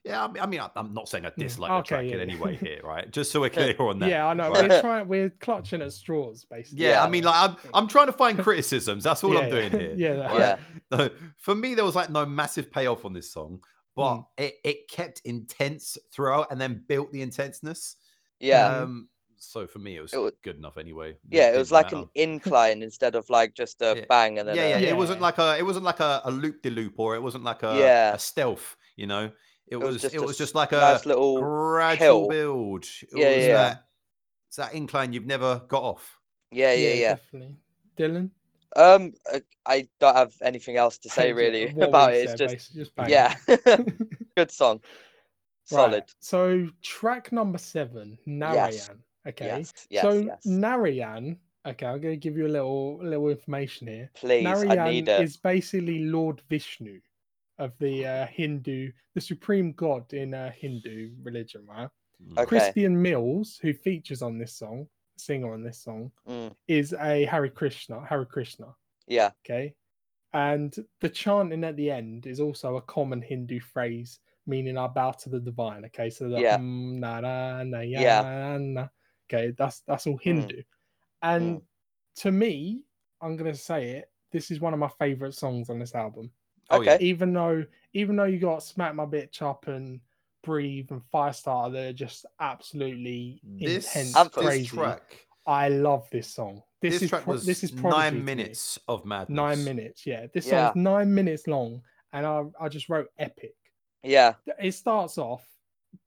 Yeah, I mean, I mean, I- I'm not saying I dislike okay, the track yeah, in yeah. any way here, *laughs* right? Just so we're clear on that. yeah, I know. right? We're trying, we're clutching at straws, basically. Yeah, I mean, like I'm, I'm trying to find criticisms. That's all Yeah, I'm doing here. *laughs* yeah, that- Yeah. For me, there was like no massive payoff on this song, but Mm. it, it kept intense throughout and then built the intenseness. Yeah. Um, so for me, it was It wa- good enough anyway. yeah. It didn't was like matter. an incline instead of like just a Yeah. bang and then yeah, yeah, a, It wasn't like a, it wasn't like a, a loop de loop, or it wasn't like a, Yeah. a stealth. You know, it, was, just it was just like a nice little gradual hill. build. It Yeah, was yeah, yeah. that, it's that incline you've never got off. Yeah, yeah, yeah. definitely. Dylan, Um, uh, I don't have anything else to say *laughs* really what *laughs* about we it. It's said, just just yeah, *laughs* good song, solid. Right, So track number seven, Narayan. Okay. Yes, yes, so yes. Narayan. Okay, I'm going to give you a little little information here. Please, I Narayan need it. is basically Lord Vishnu of the uh, Hindu, the supreme god in uh, Hindu religion, right? Mm. Okay. Crispian Mills, who features on this song, singer on this song, Mm, is a Hare Krishna. Hare Krishna. yeah, Okay. And the chanting at the end is also a common Hindu phrase meaning I bow to the divine. Okay. So the Yeah. mm, na, na, na, ya, Yeah. na. Okay, that's that's all Hindu. And to me, I'm gonna say it, this is one of my favorite songs on this album. Oh, yeah. Okay. Even though even though you got Smack My Bitch Up and Breathe and Firestarter, they're just absolutely This, intense, I'm- this crazy. track, I love this song. This, this, is track pro- was this is prodigy nine minutes of madness. Nine minutes, yeah. This Yeah. song's nine minutes long, and I, I just wrote epic. yeah. It starts off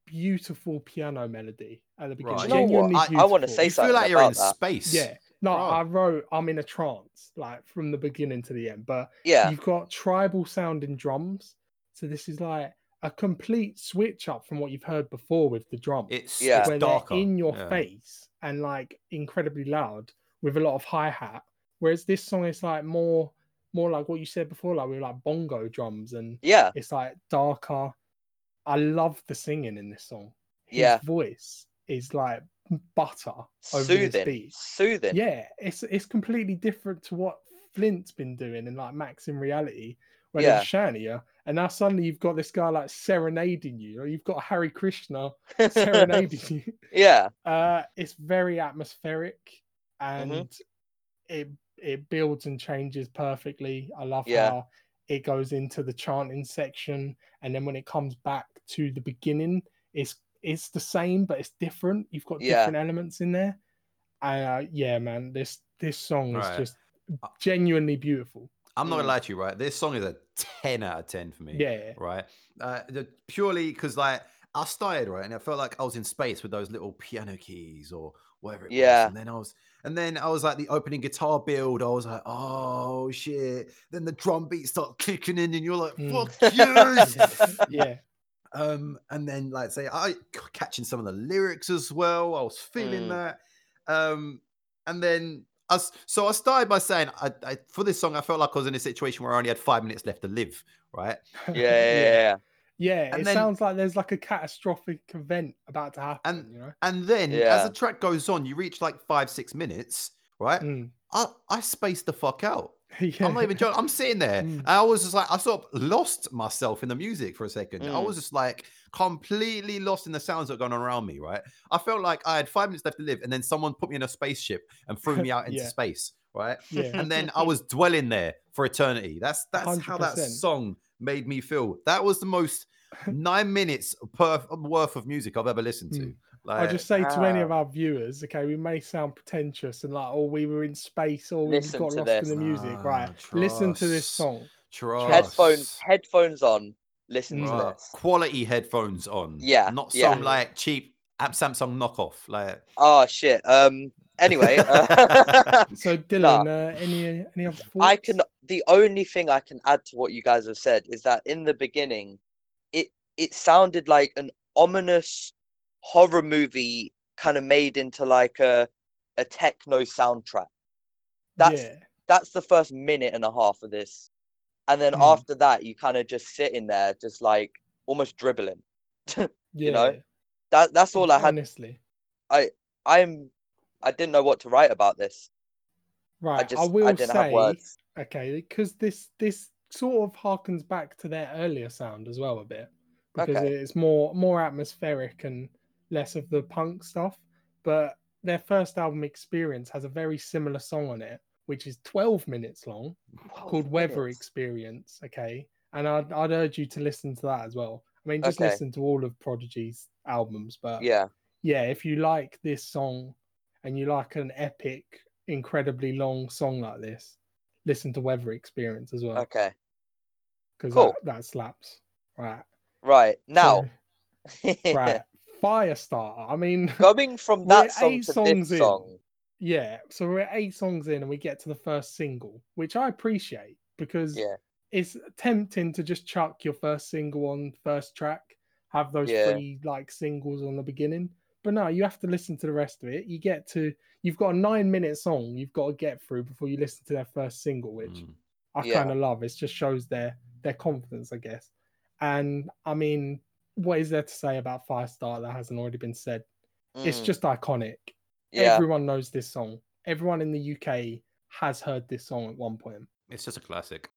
beautiful piano melody at the beginning. Right. You know what? Genuinely I- I wanna beautiful. say You something feel like you're in that. space. Yeah. No, Right. I wrote I'm in a trance, like from the beginning to the end. But Yeah, you've got tribal sounding drums. So this is like a complete switch up from what you've heard before with the drums. It's, Yeah. it's darker. in your yeah. face and like incredibly loud with a lot of hi hat. Whereas this song is like more more like what you said before, like with like bongo drums and yeah, it's like darker. I love the singing in this song. His Yeah. voice is like butter over this soothing, beat. soothing. Yeah, it's it's completely different to what Flint's been doing in like Maxim Reality, where Yeah. at you, and now suddenly you've got this guy like serenading you, or you've got Hare Krishna *laughs* serenading you. yeah, Uh, it's very atmospheric Mm-hmm. and it it builds and changes perfectly. I love Yeah. how it goes into the chanting section, and then when it comes back to the beginning, it's it's the same but it's different. You've got Yeah. different elements in there. Uh, yeah, man, this this song Right. is just genuinely beautiful. I'm not gonna Mm. lie to you, right? This song is a 10 out of 10 for me. Yeah, Right. Uh, purely because like I started right, and it felt like I was in space with those little piano keys or whatever it Yeah. was. And then I was, and then I was like the opening guitar build. I was like, oh shit. Then the drum beats start kicking in, and you're like, Mm. fuck yes. *laughs* yeah, um, and then like say I catching some of the lyrics as well. I was feeling Mm. that. Um, and then I s- so I started by saying I, I for this song I felt like I was in a situation where I only had five minutes left to live. Right. yeah, *laughs* yeah, yeah. Yeah, And it then- sounds like there's like a catastrophic event about to happen. And- you know, And then as the track goes on, you reach like five, six minutes, right? Mm. I, I spaced the fuck out. *laughs* yeah. I'm not even joking. I'm sitting there. Mm. I was just like, I sort of lost myself in the music for a second. I Mm. was just like completely lost in the sounds that were going on around me, right? I felt like I had five minutes left to live, and then someone put me in a spaceship and threw me *laughs* out into Yeah. space, right? yeah. And then I was dwelling there for eternity. That's that's how that song made me feel. That was the most *laughs* nine minutes per worth of music I've ever listened to. Mm. Like, I'll just say to any of Ah. our viewers, okay, we may sound pretentious and like, oh, we were in space or we got lost this. in the music. Ah, Right. Listen to this song. trust. Headphones, headphones on. Listen to this. Quality headphones on. Yeah, Not yeah. some like cheap Am- Samsung knockoff. Like Oh shit. Um. Anyway, *laughs* uh, *laughs* So Dylan, uh, any any other thoughts? I can. The only thing I can add to what you guys have said is that in the beginning, it it sounded like an ominous horror movie, kind of made into like a a techno soundtrack. That's yeah. that's the first minute and a half of this, and then Hmm. after that, you kind of just sit in there, just like almost dribbling. *laughs* Yeah. know, That that's all I had. Honestly. I I'm I didn't know what to write about this. Right. I just I will I didn't say have words. okay, because this this sort of harkens back to their earlier sound as well a bit. Because Okay. it's more more atmospheric and less of the punk stuff. But their first album experience has a very similar song on it, which is 12 minutes long, 12 called Weather. Experience. Okay. And I'd, I'd urge you to listen to that as well. I mean, just Okay. listen to all of Prodigy's albums. But Yeah. yeah, if you like this song and you like an epic, incredibly long song like this, listen to Weather Experience as well Okay. because cool. that, that slaps. Right Right now, So, right, *laughs* Firestarter. I mean, *laughs* going from that song eight to songs this in. song. yeah. So we're eight songs in and we get to the first single, which I appreciate because Yeah. it's tempting to just chuck your first single on first track, have those Yeah. three like singles on the beginning. But no, you have to listen to the rest of it. You get to you've got a nine minute song you've got to get through before you listen to their first single, which mm, I Yeah. kind of love. It just shows their their confidence, I guess. And I mean, what is there to say about Firestar that hasn't already been said? It's Mm, just iconic. yeah. Everyone knows this song. Everyone in the UK has heard this song at one point. it's just a classic.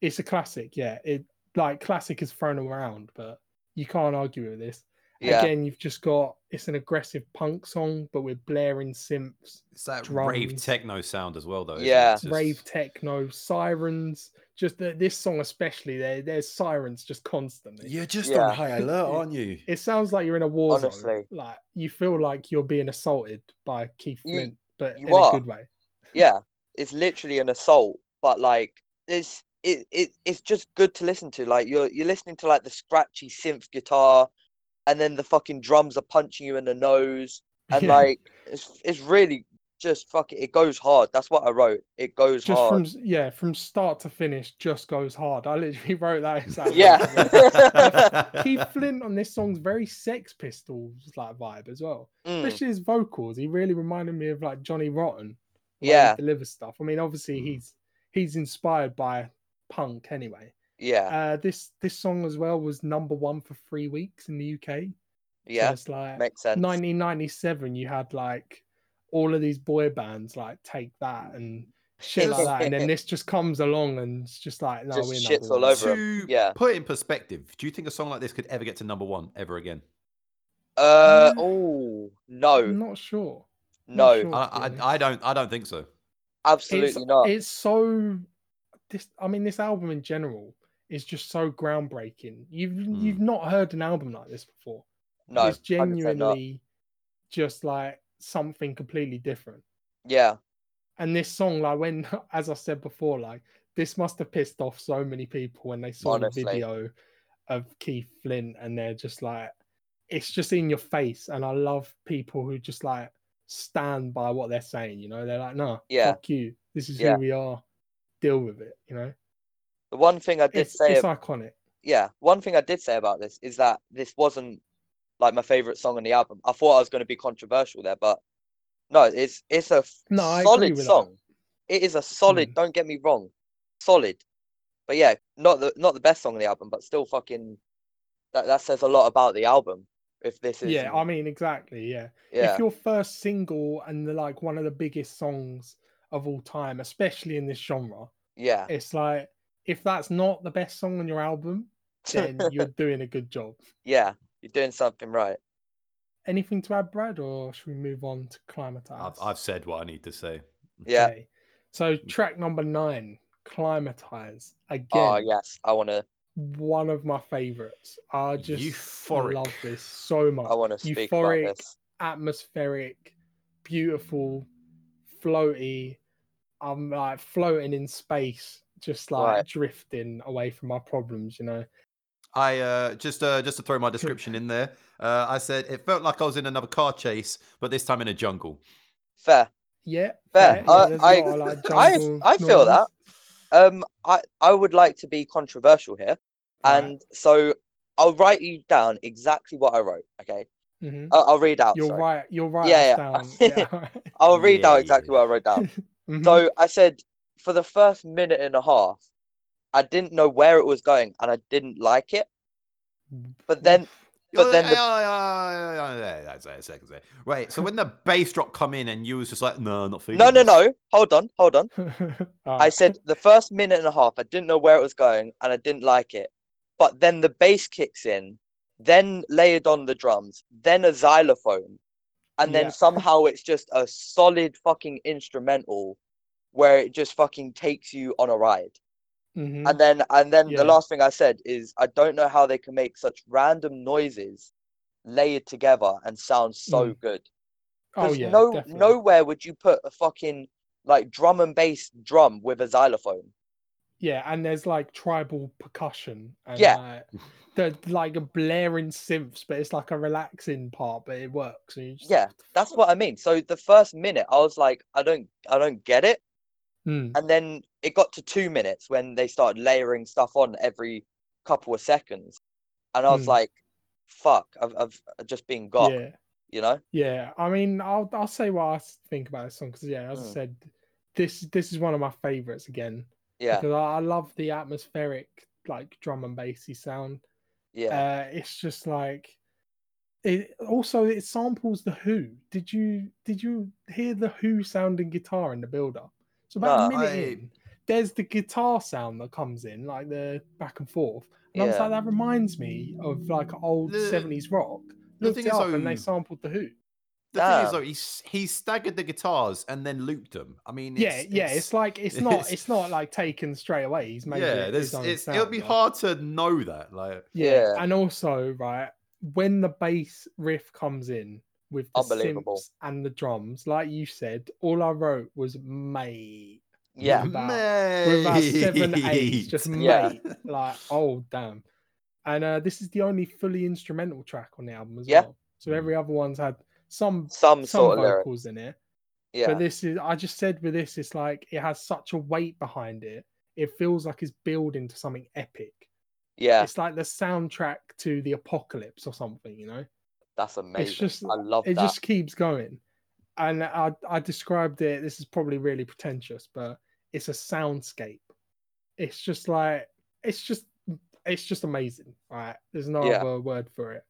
It's a classic, yeah. It like classic is thrown around, but you can't argue with this. Yeah. Again, you've just got it's an aggressive punk song, but with blaring synths, It's that rave techno sound as well, though. isn't it? Yeah. It's just- rave techno, sirens. Just the, this song especially, there there's sirens just constantly. You're just Yeah. on high alert, aren't you? *laughs* It sounds like you're in a war zone. Like you feel like you're being assaulted by Keith You- Flint, but you in a good way. yeah. It's literally an assault, but like it's it, it it's just good to listen to. Like you're you're listening to like the scratchy synth guitar, and then the fucking drums are punching you in the nose, and *laughs* Yeah. like it's it's really just fuck it It goes hard. That's what I wrote. It goes just hard. from yeah, from start to finish, just goes hard. I literally *laughs* wrote that exactly. Yeah. *laughs* Keith Flint on this song's very Sex Pistols like vibe as well, Mm, especially his vocals. He really reminded me of like Johnny Rotten. the way he Yeah. delivers stuff. I mean, obviously Mm. he's he's inspired by punk anyway. yeah, Uh, this this song as well was number one for three weeks in the UK. So yeah, it's like makes sense. 1997. You had like all of these boy bands like take that and shit like that, and then this just comes along and it's just like no, Just we're shits all one. over 'em. to Yeah. put it in perspective, do you think a song like this could ever get to number one ever again? Uh oh I'm no, not sure. no, sure. I, to be honest. I, I don't. I don't think so. absolutely it's, not. It's so this. I mean, this album in general is just so groundbreaking. You've you've not heard an album like this before. No, it's genuinely just like something completely different. Yeah, And this song, like when, *laughs* as I said before, like this must have pissed off so many people when they saw Honestly. the video of Keith Flint, and they're just like, it's just in your face. And I love people who just like stand by what they're saying. You know, they're like, no, Yeah. fuck you. This is Yeah. who we are. Deal with it. You know, the one thing I did it's say, it's ab- iconic. yeah, one thing I did say about this is that this wasn't like my favorite song on the album. I thought I was going to be controversial there, but no, it's it's a No, solid with that. song. It is a solid. Mm. Don't get me wrong, solid. But yeah, not the not the best song on the album, but still fucking. That that says a lot about the album. If this is Yeah, I mean, exactly. Yeah. yeah if your first single and the like one of the biggest songs of all time, especially in this genre, yeah it's like if that's not the best song on your album, then *laughs* you're doing a good job. yeah you're doing something right. Anything to add, Brad, or should we move on to Climbatize? I've, I've said what I need to say. Yeah. Okay. So track number nine, Climbatize. Oh, Again, Oh yes, I want to one of my favorites. I just Euphoric. love this so much. I want to speak Euphoric, about this. atmospheric, beautiful, floaty. I'm like floating in space, just like Right. drifting away from my problems, you know. I uh, just uh, just to throw my description in there. Uh, I said it felt like I was in another car chase, but this time in a jungle. Fair. Yeah, Fair. yeah, I- there's a I- lot of, like, I- I feel that. Um, I I would like to be controversial here, Right. and so I'll write you down exactly what I wrote. Okay, Mhm. I'll, I'll read out. You're sorry. right. You're right. Yeah, down. *laughs* yeah. Yeah. I'll read Yeah, out exactly yeah. what I wrote down. Mhm. *laughs* So I said for the first minute and a half, I didn't know where it was going, and I didn't like it. But then, but then the. Right. So when the bass drop come in and you was just like, no, not feeling no, no, no, hold on, hold on. *laughs* Ah. I said the first minute and a half, I didn't know where it was going and I didn't like it. But then the bass kicks in, then layered on the drums, then a xylophone, and then Yeah. somehow it's just a solid fucking instrumental where it just fucking takes you on a ride. Mhm. And then and then Yeah. the last thing I said is I don't know how they can make such random noises layered together and sound so good. oh yeah, no definitely. nowhere would you put a fucking like drum and bass drum with a xylophone. Yeah, and there's like tribal percussion. And, Yeah. Like, the like a blaring synths, but it's like a relaxing part, but it works. And just, Yeah, That's what I mean. So the first minute I was like, I don't I don't get it. Mm, And then it got to two minutes when they started layering stuff on every couple of seconds. And I was Hmm. like, fuck, I've I've just been got, yeah, you know? yeah. I mean, I'll I'll say what I think about this song because yeah, as I Mm. said, this this is one of my favorites again Yeah, because I, I love the atmospheric like drum and bassy sound. yeah. Uh, it's just like it. Also, it samples the Who. Did you did you hear the Who sounding guitar in the build up? So about No. a minute I- in, there's the guitar sound that comes in, like the back and forth. And I was Yeah. like, that reminds me of like old The- seventies rock. the Looked thing it is, up and they sampled the Who. The thing is, Damn. though, he's he staggered the guitars and then looped them. I mean, yeah, it's, yeah. It's, like it's *laughs* not it's- it's not like taken straight away. He's made yeah, it there's, his own it's, it'll be like- hard to know that. Like, Yeah. Yeah. And also, right, when the bass riff comes in with the Unbelievable. synths and the drums, like you said, all I wrote was mate. Yeah. about- With about seven A's, just mate. Yeah. Like, oh damn. And uh, this is the only fully instrumental track on the album as Yeah. well. So every other one's had some Some some sort of lyrics. vocals in it. Yeah. But this is I just said with this, it's like it has such a weight behind it. It feels like it's building to something epic. Yeah. It's like the soundtrack to the apocalypse or something, you know? That's amazing. just- I love It that. just keeps going. And I, I described it, this is probably really pretentious, but it's a soundscape. It's just like it's just it's just amazing, right? There's no Yeah. other word for it.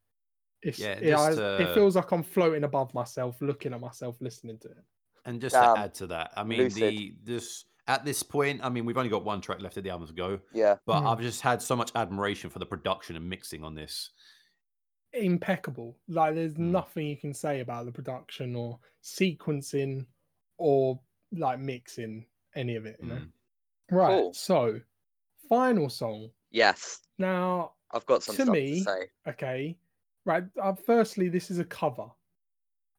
It's Yeah, it, I- just, it uh, feels like I'm floating above myself, looking at myself, listening to it. and just Damn. to add to that, I mean, Lucid. the this at this point, I mean, we've only got one track left of the album to go, Yeah. but Mm. I've just had so much admiration for the production and mixing on this. Impeccable. Like there's Mm. nothing you can say about the production or sequencing or like mixing any of it, you know. Mm. Right. Cool. So, final song. Yes. Now, I've got some To stuff me- to say. okay. Right. Uh, firstly, this is a cover.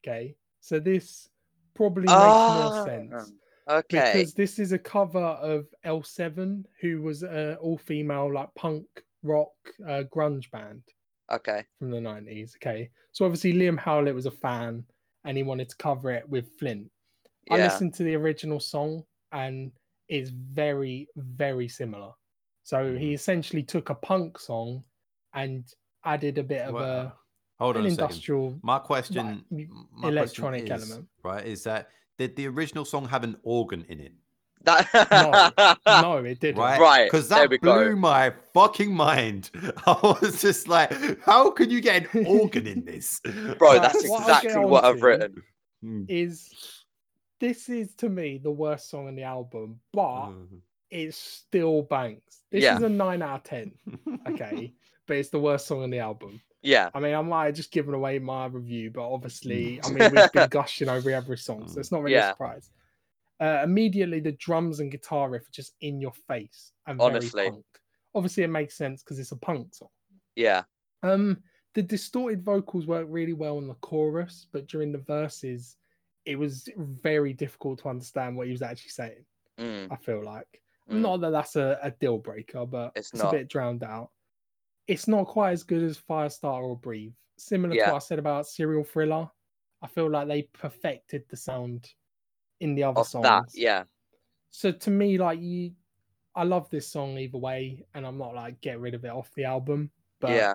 Okay. So this probably makes Ah, more sense Okay. because this is a cover of L7, who was an all-female like punk rock uh, grunge band. Okay. from the 90s. Okay. So obviously Liam Howlett was a fan and he wanted to cover it with Flint. I listened to the original song and it's very, very similar. So he hmm. essentially took a punk song and added a bit of Well, Hold on an a second. industrial My question, like, my electronic question is, element. right, is that did the original song have an organ in it? That... no, *laughs* it didn't. Right, Right, Because there that we go. blew my fucking mind. *laughs* I was just like, how can you get an *laughs* organ in this, Bro, Right, that's what exactly what I've written. Mm. Is this is to me the worst song on the album, but Mm. it still bangs. This Yeah. is a nine out of ten. Okay. but it's the worst song on the album. Yeah. I mean, I might have just given away my review, but obviously. I mean, we've been gushing over every song, so it's not really Yeah. a surprise. Uh, immediately, the drums and guitar riff are just in your face and very Honestly. punk. obviously it makes sense because it's a punk song. Yeah. Um, the distorted vocals work really well in the chorus, but during the verses, it was very difficult to understand what he was actually saying. Mm, I feel like mm. not that that's a, a deal breaker, but It's it's, a bit drowned out. It's not quite as good as Firestarter or Breathe. Similar to what I said about Serial Thrilla, I feel like they perfected the sound in the other Of songs. that, yeah. So to me, like you, I love this song either way, and I'm not like get rid of it off the album. But yeah.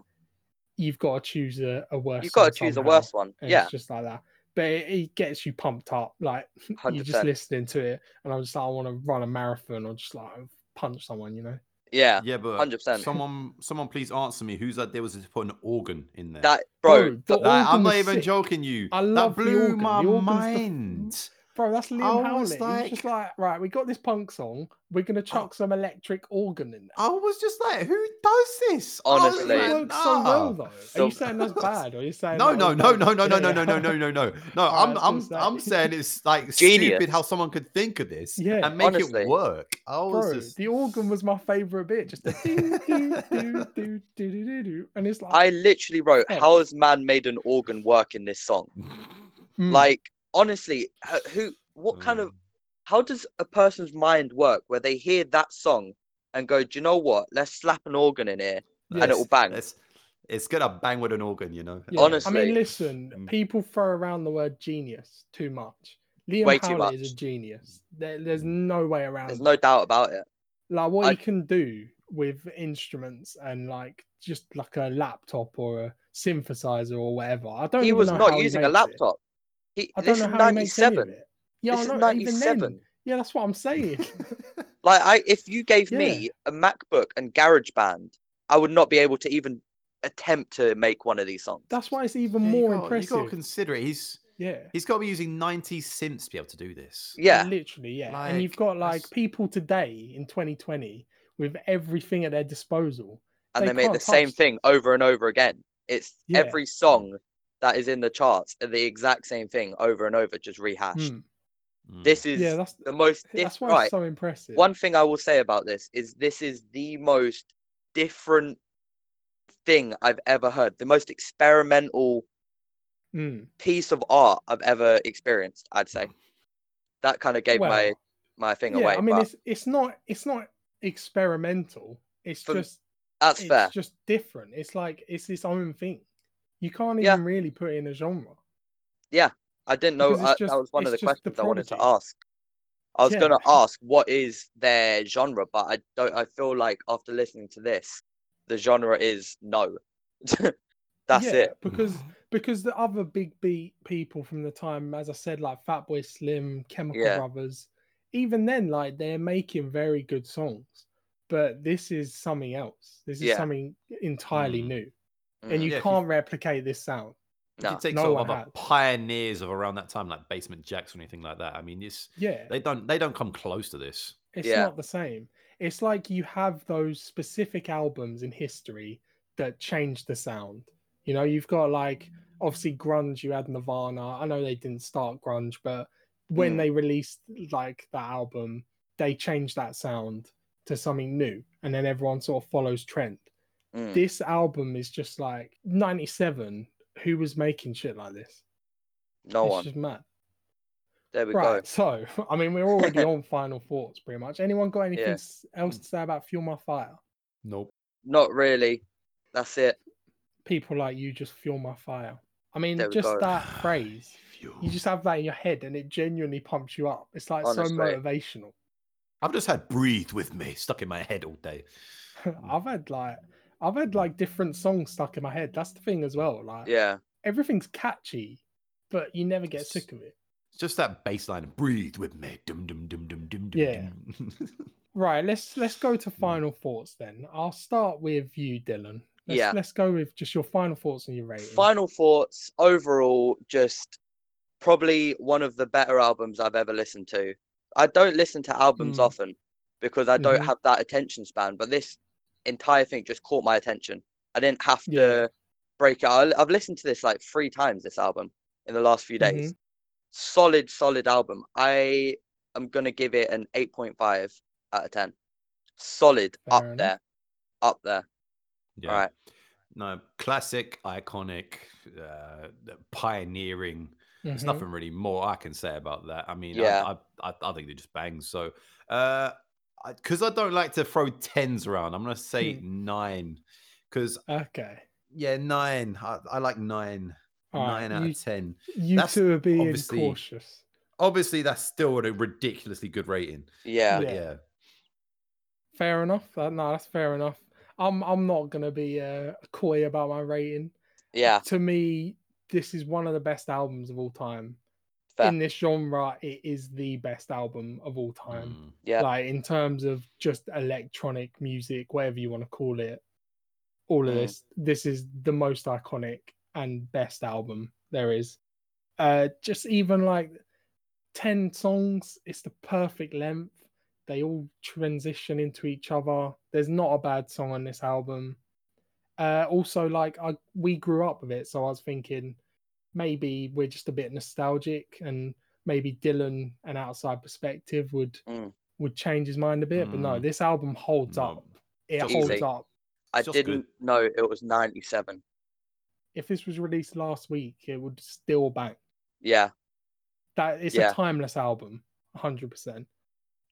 you've got to choose a, a worse. You've got to song choose a worse one. Yeah. it's just like that. But it, it gets you pumped up, like *laughs* you're just listening to it, and I'm just like, I want to run a marathon or just like punch someone, you know? Yeah. Yeah, but 100%. someone, someone, please answer me. Who's that? There was it to put an organ in there? That bro, Bro, the th- Like, organ I'm not even sick. joking. You. I love that the blew organ. my The organ's the- mind. Bro, that's Liam I Howlett. was He was like- just like, right, we got this punk song. We're gonna chuck some electric organ in there. I was just like, who does this? I was Honestly. it like, works so well nah. though. Are So- you saying that's bad, or are you saying No, no, no, no, no, no, no, no, no, no, no, no. No, I I'm, I'm, gonna I'm saying it's like *laughs* Genius. stupid how someone could think of this Yeah, and make honestly. it work. I was Bro, just, the organ was my favorite bit. Just a doo, doo, doo, doo, doo, doo, doo, doo. and it's like, I literally wrote, Yeah. "How has man made an organ work in this song?" *laughs* mm, Like, honestly, who? What kind of? Mm. How does a person's mind work where they hear that song and go, "Do you know what? Let's slap an organ in here and it will bang." It's, it's gonna bang with an organ, you know. yeah. honestly. I mean, listen, Mm. people throw around the word genius too much. Liam Way too Howlett is a genius. There, there's no way around. There's it. no doubt about it. like what I- he can do with instruments and like just like a laptop or a synthesizer or whatever. I don't. He even was not how using a makes it. laptop. He, I this don't is know how he makes any of '97. it. Yeah, This I is know, even then. '97. Yeah, that's what I'm saying. *laughs* Like, I if you gave Yeah. me a MacBook and GarageBand, I would not be able to even attempt to make one of these songs. that's why it's even Yeah, you more gotta- You got to consider it. He's Yeah. he's got to be using 90 synths to be able to do this. yeah, Literally, yeah. and you've got like that's- people today in 2020 with everything at their disposal. and they they, make the same touch- thing over and over again. It's Yeah. every song that is in the charts are the exact same thing over and over, just rehashed. Mm. This is Yeah, that's the most that's why right. it's so impressive. One thing I will say about this is this is the most different thing I've ever heard. The most experimental Mm. piece of art I've ever experienced. I'd say that kind of gave my Well, my thing yeah, away. I mean, but it's it's not it's not experimental. It's For- just that's it's fair. just different. It's like it's its own thing. You can't Yeah. even really put it in a genre. Yeah, I didn't know because it's uh, just- that was one of the it's just the questions I wanted to ask. I was Yeah. gonna ask what is their genre, but I don't. I feel like after listening to this, the genre is no. *laughs* That's yeah, it. Because because the other big beat people from the time, as I said, like Fatboy Slim, Chemical Yeah. Brothers, even then, like they're making very good songs. But this is something else. This is Yeah. something entirely Mm. new, Mm, and you Yeah, can't replicate this sound. No. you take no sort one of other pioneers of around that time, like Basement Jaxx or anything like that. I mean, it's Yeah, they don't they don't come close to this. it's Yeah. not the same. It's like you have those specific albums in history that change the sound. You know, you've got like obviously grunge. You had Nirvana. I know they didn't start grunge, but when Mm. they released like that album, they changed that sound to something new, and then everyone sort of follows trend. Mm, This album is just like '97. Who was making shit like this? no it's one. just mad. There we Right. go. So, *laughs* I mean, we're already on *laughs* final thoughts pretty much. Anyone got anything Yeah. else to say about Fuel My Fire? Nope. Not really. That's it. People like you just fuel my fire. I mean, just go. that *sighs* phrase, you just have that in your head and it genuinely pumps you up. It's like Honestly. so motivational. I've just had "Breathe with Me" stuck in my head all day. *laughs* I've had like, I've had like different songs stuck in my head. That's the thing as well. Like, Yeah. everything's catchy, but you never get sick of it. It's just that bass line. Breathe with me. Dum dum dum dum dum dum. Yeah. dum. *laughs* Right. Let's let's go Hmm. to final thoughts then. I'll start with you, Dylan. Let's, Yeah. Let's go with just your final thoughts and your rating. Final thoughts. Overall, just probably one of the better albums I've ever listened to. I don't listen to albums Mm. often because I don't Mhm. have that attention span, but this entire thing just caught my attention. I didn't have to Yeah. break it. I, I've listened to this like three times this album in the last few days. Solid, solid album. I am gonna give it an 8.5 out of 10. Solid Fair up enough. there. up there. Yeah. All right. No, classic, iconic, uh, pioneering. There's Mhm. nothing really more I can say about that. I mean, Yeah. I, I, I, I think they just bang. So, uh, because I, don't like to throw tens around, I'm gonna say Hmm. nine. Because Okay. yeah, nine. I, I like nine. All right, nine out you- of ten. You That's two are being obviously- cautious. Obviously, that's still a ridiculously good rating. Yeah. Yeah. yeah, Fair enough. Uh, no, that's fair enough. I'm I'm not gonna be uh, coy about my rating. Yeah. To me, this is one of the best albums of all time. Fair. In this genre, it is the best album of all time. Mm. Yeah. Like in terms of just electronic music, whatever you want to call it, all of Mm. this, this is the most iconic and best album there is. Uh, just even like ten songs, it's the perfect length. They all transition into each other. There's not a bad song on this album. Uh, also, like I, we grew up with it, so I was thinking maybe we're just a bit nostalgic, and maybe Dylan, an outside perspective, would Mm. would change his mind a bit. But no, Mm. this album holds No. up. It Just holds easy. up. I didn't good. know it was 97. If this was released last week, it would still bang. Yeah. That it's Yeah. a timeless album, hundred percent.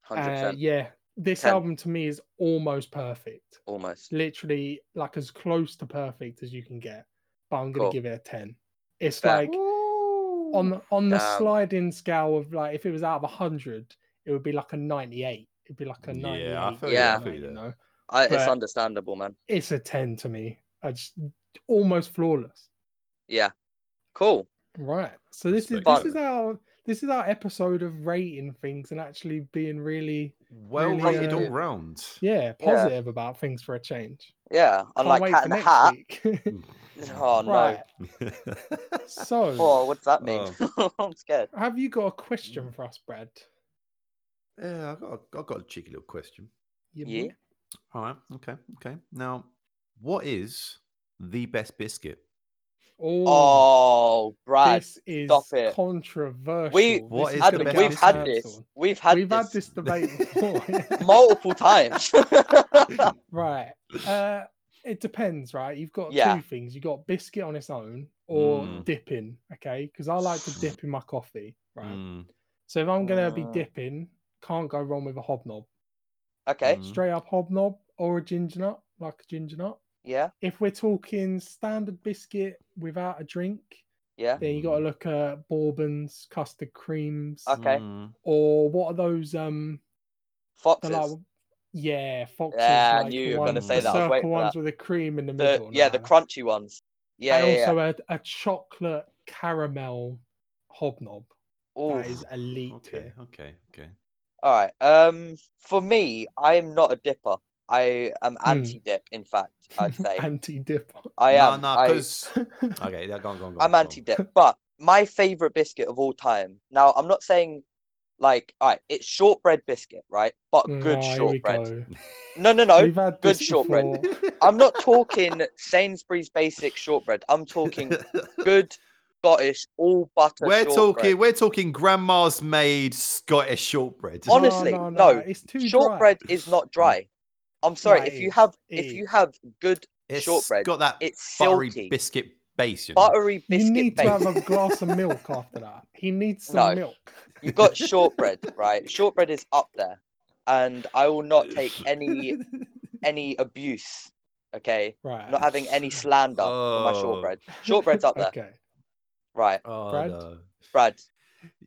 100%. Uh, yeah, this 10. album to me is almost perfect. Almost. Literally, like as close to perfect as you can get. But I'm gonna Cool. give it a ten. It's Fair. like on on the Damn. sliding scale of like if it was out of hundred, it would be like a ninety-eight. It'd be like a Yeah, I ninety-eight. feel you, I 99, feel you you. know, I, it's but- understandable, man. it's a ten to me. I just almost flawless. Yeah. Cool. Right. So this is Respect. this is our this is our episode of rating things and actually being really Well Really, rated uh, all round. yeah positive about things for a change. Yeah. Can't Unlike wait Cat for in the next Hat. week. *laughs* Oh, no. right. *laughs* So Oh, what's that mean? *laughs* I'm scared. have you got a question for us, Brad? yeah, I got, I got a cheeky little question. You Yeah. All right. Okay. Okay. Now, what is the best biscuit? Oh, Oh, Brad. this is stop it. controversial. We- What This is gonna the Adam, best get we've us had this. cancelled. We've had We've this had this debate before. *laughs* *laughs* multiple times. *laughs* right. Uh, it depends, right? You've got Yeah. two things. You've got biscuit on its own or Mm. dipping, okay? Because I like to dip in my coffee, right? Mm, So if I'm gonna be Uh. dipping, can't go wrong with a hobnob. okay. Mm. Straight up hobnob or a ginger nut, like a ginger nut. Yeah. If we're talking standard biscuit without a drink, Yeah. then you got to look at bourbons, custard creams, Okay. mm. or what are those? Um, the Foxes. like, yeah, foxes. Yeah, I knew the you were gonna ones- say the that. I circle ones that. with the cream in the the middle. yeah, the crunchy ones. Yeah, and yeah, yeah. also A, a chocolate caramel hobnob. Ooh. That is elite. Okay. tier. Okay. Okay. All right. Um, for me, I am not a dipper. I am Hmm. anti-dip. In fact, I'd *laughs* say anti dip. I am. no, I, *laughs* okay, yeah, go on, go on, go on. I'm on. anti-dip. But my favorite biscuit of all time. Now, I'm not saying like, all right, it's shortbread biscuit, right? But good Oh, here we shortbread. go. No, no, no. We've had good shortbread. before. *laughs* I'm not talking Sainsbury's basic shortbread. I'm talking good Scottish all butter. we're shortbread. talking, we're talking grandma's made Scottish shortbread. Honestly, no, no, no, it's too dry. shortbread is not dry. I'm sorry. No, if you have if you have good It's shortbread, got that it's buttery silky. biscuit base. You know? buttery You need base. to have a glass of milk *laughs* after that. He needs some No. milk. You've got *laughs* shortbread, right? Shortbread is up there, and I will not take any *laughs* any abuse. Okay, Right. not having any slander for my Oh. shortbread. Shortbread's up there, Okay. right? Oh, Brad? no. Brad,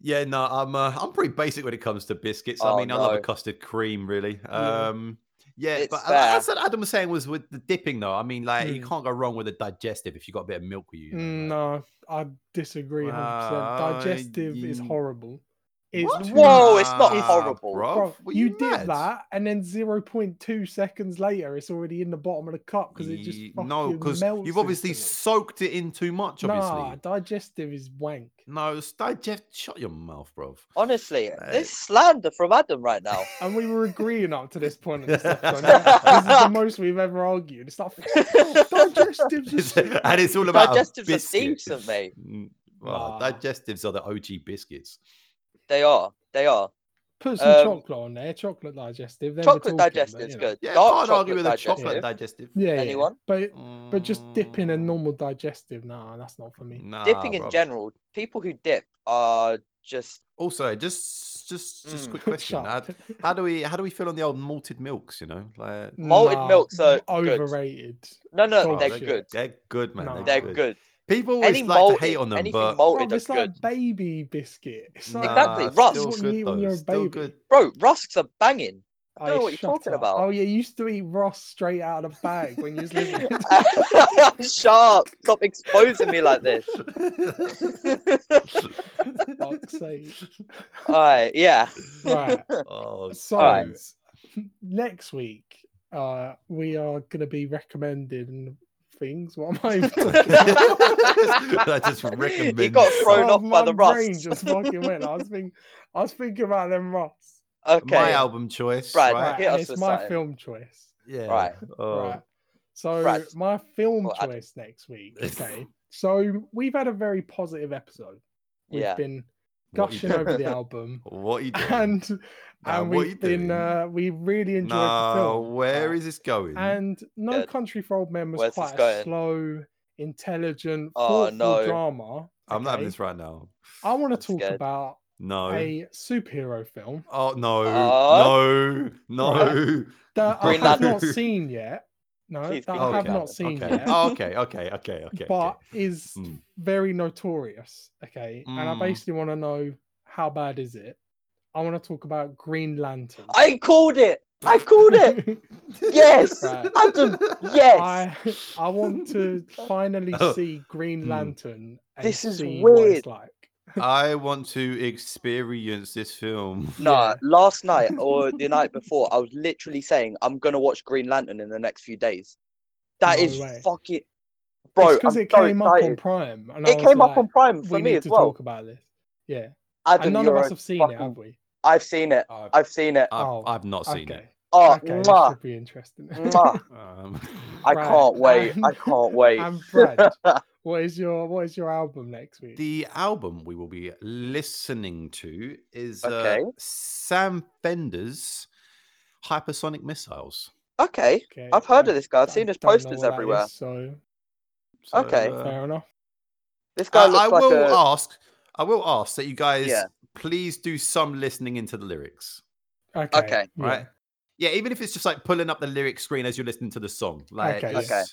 Yeah, no, I'm uh, I'm pretty basic when it comes to biscuits. I Oh, mean, I love a custard cream, really. Yeah. Um, yeah, It's but fair. uh, that's what Adam was saying was with the dipping, though. I mean, like you Mm. can't go wrong with a digestive if you got a bit of milk with you. you know, Mm, like- No, I disagree 100%. Uh, Digestive is horrible. It's What? Whoa, it's not Nah, horrible. bruv. Bro, you, you dip mad? that, and then 0.2 seconds later, it's already in the bottom of the cup because it just Ye- no, because you've obviously instantly. soaked it in too much. Obviously, Nah, digestive is wank. no, it's digest. Shut your mouth, bro. honestly, Uh, this slander from Adam right now. *laughs* And we were agreeing up to this point. And stuff, so *laughs* this is the most we've ever argued. It's like, "Fuck off, *laughs* digestives and it's all about a Digestives are biscuit. decent, mate. Mm, Well, Nah. digestives are the OG biscuits. They are. They are. Put some Um, chocolate on there. Chocolate digestive. then we're Chocolate talking, digestive is you know. good. Yeah, Dark can't argue with a digestive. chocolate digestive. Yeah, yeah. Anyone? But but just dipping a Mm, normal digestive, nah, that's not for me. Nah, Dipping in general, people who dip are just Also, just just just Mm. quick question: how, *laughs* how do we how do we feel on the old malted milks? You know, like Malted Nah, milks are good. overrated. no, no, Dog they're shit. good. they're good, man. Nah. They're good. Good. People always Any like to hate on them, anything but malted Bro, is it's good. like baby biscuit. It's like Exactly, Nah, Russ. still What you good eat when though, you're a still baby. good. Bro, rusks are banging. Oh, know what you're talking up. about. Oh yeah, you used to eat Ross straight out of the bag when you was living. *laughs* Sharp, stop exposing me like this. *laughs* Fuck's sake. Alright, yeah. Right. *laughs* oh, So Alright. next week, uh, we are gonna be recommending things. What am I *laughs* even *laughs* talking about? I just recommend. He got thrown Oh, off by my the brain rust. just fucking went. I was thinking, I was thinking about them Ross. Okay. my album choice, Right, right? Right, hit us it's my something. film choice. Yeah. Right. Oh. Right. So Brad. my film Or Adam. choice next week. *laughs* Okay. so we've had a very positive episode. We've Yeah. been gushing over the album. What are you doing? And Nah, and what we've been uh, we really enjoyed the film. where right? this going? And No Good. Country for Old Men was Where's quite a going? slow, intelligent, Oh, thoughtful no. drama. I'm not having this right now. I want I'm to talk scared. about No. a superhero film Oh no, Uh, no, no. *laughs* that Green I have not *laughs* seen yet. No, Please that I have Green not seen okay. yet. Oh, okay, okay, okay, okay. but okay. is Mm. very notorious. Okay, and I Mm. basically want to know how bad is it. I want to talk about Green Lantern. I called it. I called it. *laughs* Yes. Right. Adam, yes. I I want to finally Oh. see Green Hmm. Lantern. And This is see what weird. it's like. *laughs* I want to experience this film. Nah, Yeah. last night or the night before, I was literally saying I'm gonna watch Green Lantern in the next few days. That No is way. fucking bro. because it so came up on. Prime, and It was came up on Prime for we me need as to well. talk about this. Yeah, Adam, and none you're of us have seen it, have we? I've seen it. I've, I've seen it. I've, Oh, I've not seen okay. it. Oh, okay, this mwah, be interesting. *laughs* mwah. Um, I Right, can't wait. I can't wait. and Brad, *laughs* what is your what is your album next week? the album we will be listening to is Okay. uh, Sam Fender's Hypersonic Missiles. Okay, Okay, I've heard I- of this guy. I've I seen his posters everywhere. is, so So, Okay. uh, fair enough. This guy I, looks I like will a. ask. I will ask that you guys Yeah. please do some listening into the lyrics. Okay, Okay. Right. Yeah, even if it's just like pulling up the lyric screen as you're listening to the song. Like, Okay. it's- Okay.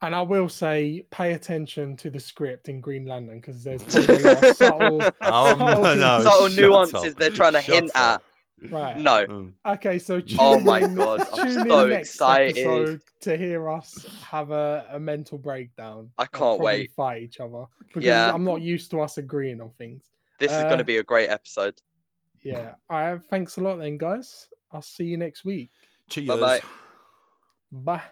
And I will say, pay attention to the script in Green Lantern because there's *laughs* probably subtle. Oh subtle no, no, Subtle nuances up, they're trying to shut hint up. Right. No, Mm. Okay, so tune Oh my *laughs* in, God, I'm tune so next excited. to hear us have a, a mental breakdown. I can't probably wait. Fight each other because Yeah. I'm not used to us agreeing on things. this is Uh, going to be a great episode. Yeah. All right. Thanks a lot, then, guys. I'll see you next week. Cheers. Bye-bye. Bye.